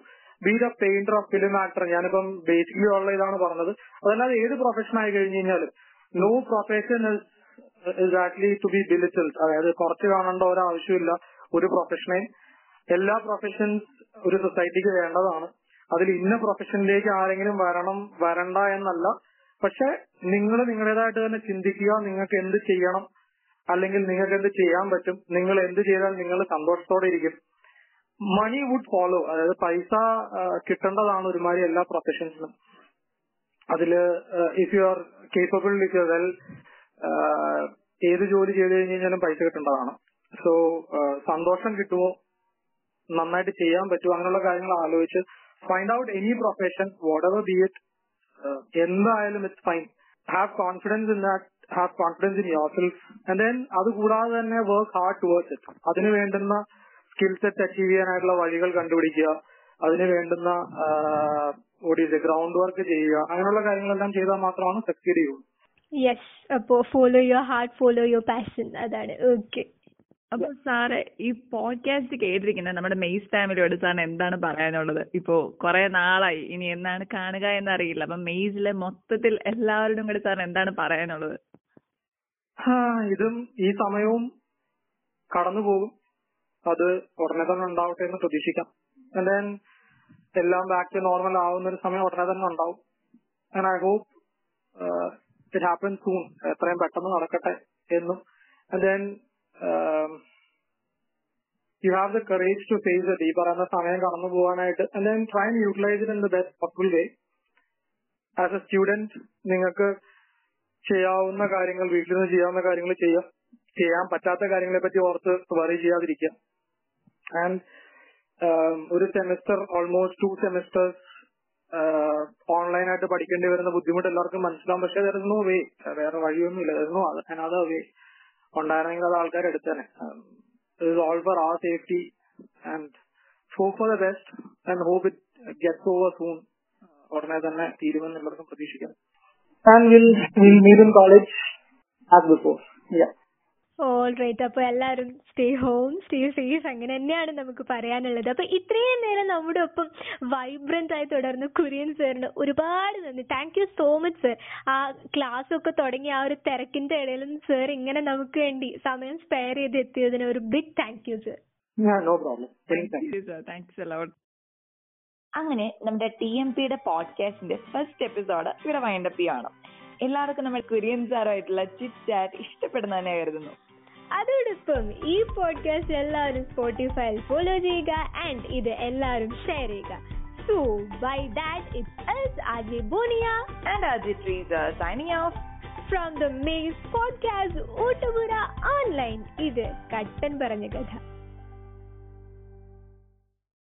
be the painter of film actor ഞാനിപ്പം basically ഉള്ള ഇതാണ് പറഞ്ഞത്. അതല്ലാതെ ഏത് പ്രൊഫഷൻ ആയി കഴിഞ്ഞു കഴിഞ്ഞാലും no profession is actually to be belittled അതായത് കുറച്ച് കാണേണ്ട ഒരാവശ്യമില്ല. ഒരു പ്രൊഫഷനെയും എല്ലാ പ്രൊഫഷൻസ് ഒരു സൊസൈറ്റിക്ക് വേണ്ടതാണ്. അതിൽ ഇന്ന പ്രൊഫഷനിലേക്ക് ആരെങ്കിലും വരണം വരണ്ട എന്നല്ല. പക്ഷെ നിങ്ങൾ നിങ്ങളുടേതായിട്ട് തന്നെ ചിന്തിക്കുക നിങ്ങൾക്ക് എന്ത് ചെയ്യണം അല്ലെങ്കിൽ നിങ്ങൾക്ക് എന്ത് ചെയ്യാൻ പറ്റും നിങ്ങൾ എന്ത് ചെയ്താൽ നിങ്ങൾ സന്തോഷത്തോടെ ഇരിക്കും. മണി വുഡ് ഫോളോ അതായത് പൈസ കിട്ടേണ്ടതാണ് ഒരുമാതിരി എല്ലാ പ്രൊഫഷൻസിനും അതിൽ if you are capable if you well ഏത് ജോലി ചെയ്ത് കഴിഞ്ഞ് കഴിഞ്ഞാലും പൈസ കിട്ടേണ്ടതാണ്. സോ സന്തോഷം കിട്ടുമോ? നന്നായിട്ട് ചെയ്യാൻ പറ്റുമോ? അങ്ങനെയുള്ള കാര്യങ്ങൾ ആലോചിച്ച് find out any profession whatever be it എന്തായാലും it's fine have confidence in that have confidence in yourself and then അത് കൂടാതെ തന്നെ വർക്ക് ഹാർഡ് ടുവേർഡ്സ് ഇറ്റ് അതിന് വേണ്ടുന്ന സ്കിൽ സെറ്റ് അച്ചീവ് ചെയ്യാനായിട്ടുള്ള വഴികൾ കണ്ടുപിടിക്കുക. അതിന് വേണ്ടുന്ന ഗ്രൗണ്ട് വർക്ക് ചെയ്യുക. അങ്ങനെയുള്ള കാര്യങ്ങളെല്ലാം ചെയ്താൽ മാത്രമാണ് സക്സീഡ് ചെയ്യുള്ളൂ. യെസ് അപ്പോ follow your heart follow your passion അതാണ്. ഓക്കെ അപ്പൊ സാറ് ഈ പോഡ്കാസ്റ്റ് കേട്ടിരിക്കുന്ന നമ്മുടെ മെയ്സ് ഫാമിലിയോട് സാറിന് എന്താണ് പറയാനുള്ളത്? ഇപ്പോ കുറെ നാളായി. ഇനി എന്നാണ് കാണുക എന്നറിയില്ല. അപ്പൊ മെയ്സിലെ മൊത്തത്തിൽ എല്ലാവരോടും കൂടി സാറിന് എന്താണ് പറയാനുള്ളത്? ഇതും ഈ സമയവും കടന്നു പോകും. അത് ഉടനെ തന്നെ ഉണ്ടാവട്ടെ എന്ന് പ്രതീക്ഷിക്കാം. ദെൻ എല്ലാം ബാക്ക് ടു നോർമൽ ആവുന്ന ഒരു സമയം ഉടനെ തന്നെ ഉണ്ടാവും. And I hope it happen soon എത്രയും പെട്ടെന്ന് നടക്കട്ടെ എന്നും. Then you have the courage to face the ഈ പറയുന്ന സമയം കടന്നു പോകാനായിട്ട്. And then try and utilise in the best possible way as a student നിങ്ങൾക്ക് ചെയ്യാവുന്ന കാര്യങ്ങൾ വീട്ടിൽ നിന്ന് ചെയ്യാവുന്ന കാര്യങ്ങൾ ചെയ്യാം. ചെയ്യാൻ പറ്റാത്ത കാര്യങ്ങളെ പറ്റി ഓർത്ത് വറി ചെയ്യാതിരിക്കുക. ആൻഡ് ഒരു സെമിസ്റ്റർ ഓൾമോസ്റ്റ് ടു സെമിസ്റ്റേഴ്സ് ഓൺലൈനായിട്ട് പഠിക്കേണ്ടി വരുന്ന ബുദ്ധിമുട്ട് എല്ലാവർക്കും മനസ്സിലാവും. പക്ഷെ ദർ നോ വേ വേറെ വഴിയൊന്നുമില്ല. ദർ ഇസ് നോ വേ ഉണ്ടായിരുന്നെങ്കിൽ അത് ആൾക്കാർ എടുത്തേനെ. Is all for our safety and hope for the best and hope it gets over soon ഉടനെ തന്നെ തീരുമെന്ന് എല്ലാവർക്കും പ്രതീക്ഷിക്കാം. And will will meet in college as before yeah all right അപ്പൊ എല്ലാവരും സ്റ്റേ ഹോം സ്റ്റേ സേഫ് അങ്ങനെ തന്നെയാണ് നമുക്ക് പറയാനുള്ളത്. അപ്പൊ ഇത്രയും നേരം നമ്മുടെ ഒപ്പം വൈബ്രന്റ് ആയി തുടർന്ന് കുര്യൻ സാറിന് ഒരുപാട് നന്ദി. Thank you so much sir ആ ക്ലാസ് ഒക്കെ തുടങ്ങി ആ ഒരു തിരക്കിന്റെ ഇടയിലും സർ ഇങ്ങനെ നമുക്ക് വേണ്ടി സമയം സ്പെയർ ചെയ്ത് എത്തിയതിന് ഒരു big thank you sir no problem thanks a lot അങ്ങനെ നമ്മുടെ ടി എം പിയുടെ പോഡ്കാസ്റ്റിന്റെ ഫസ്റ്റ് എപ്പിസോഡ് ഇവിടെ വൈൻഡപ്പ് ചെയ്യാണ് എല്ലാവർക്കും നമ്മൾ കുര്യൻ സാറുമായിട്ടുള്ള ചിറ്റ് ചാറ്റ് ഇഷ്ടപ്പെടുന്നതന്നെ കരുതുന്നു. അതോടൊപ്പം ഈ പോഡ്കാസ്റ്റ് എല്ലാവരും സ്പോട്ടിഫൈയിൽ ഫോളോ ചെയ്യുക ആൻഡ് ഇത് എല്ലാവരും ഷെയർ ചെയ്യുക. So by that it's Aji ബോണിയ and Aji trees signing off from the maze podcast Oottupura online ഇത് കട്ടൻ പറഞ്ഞ കഥ.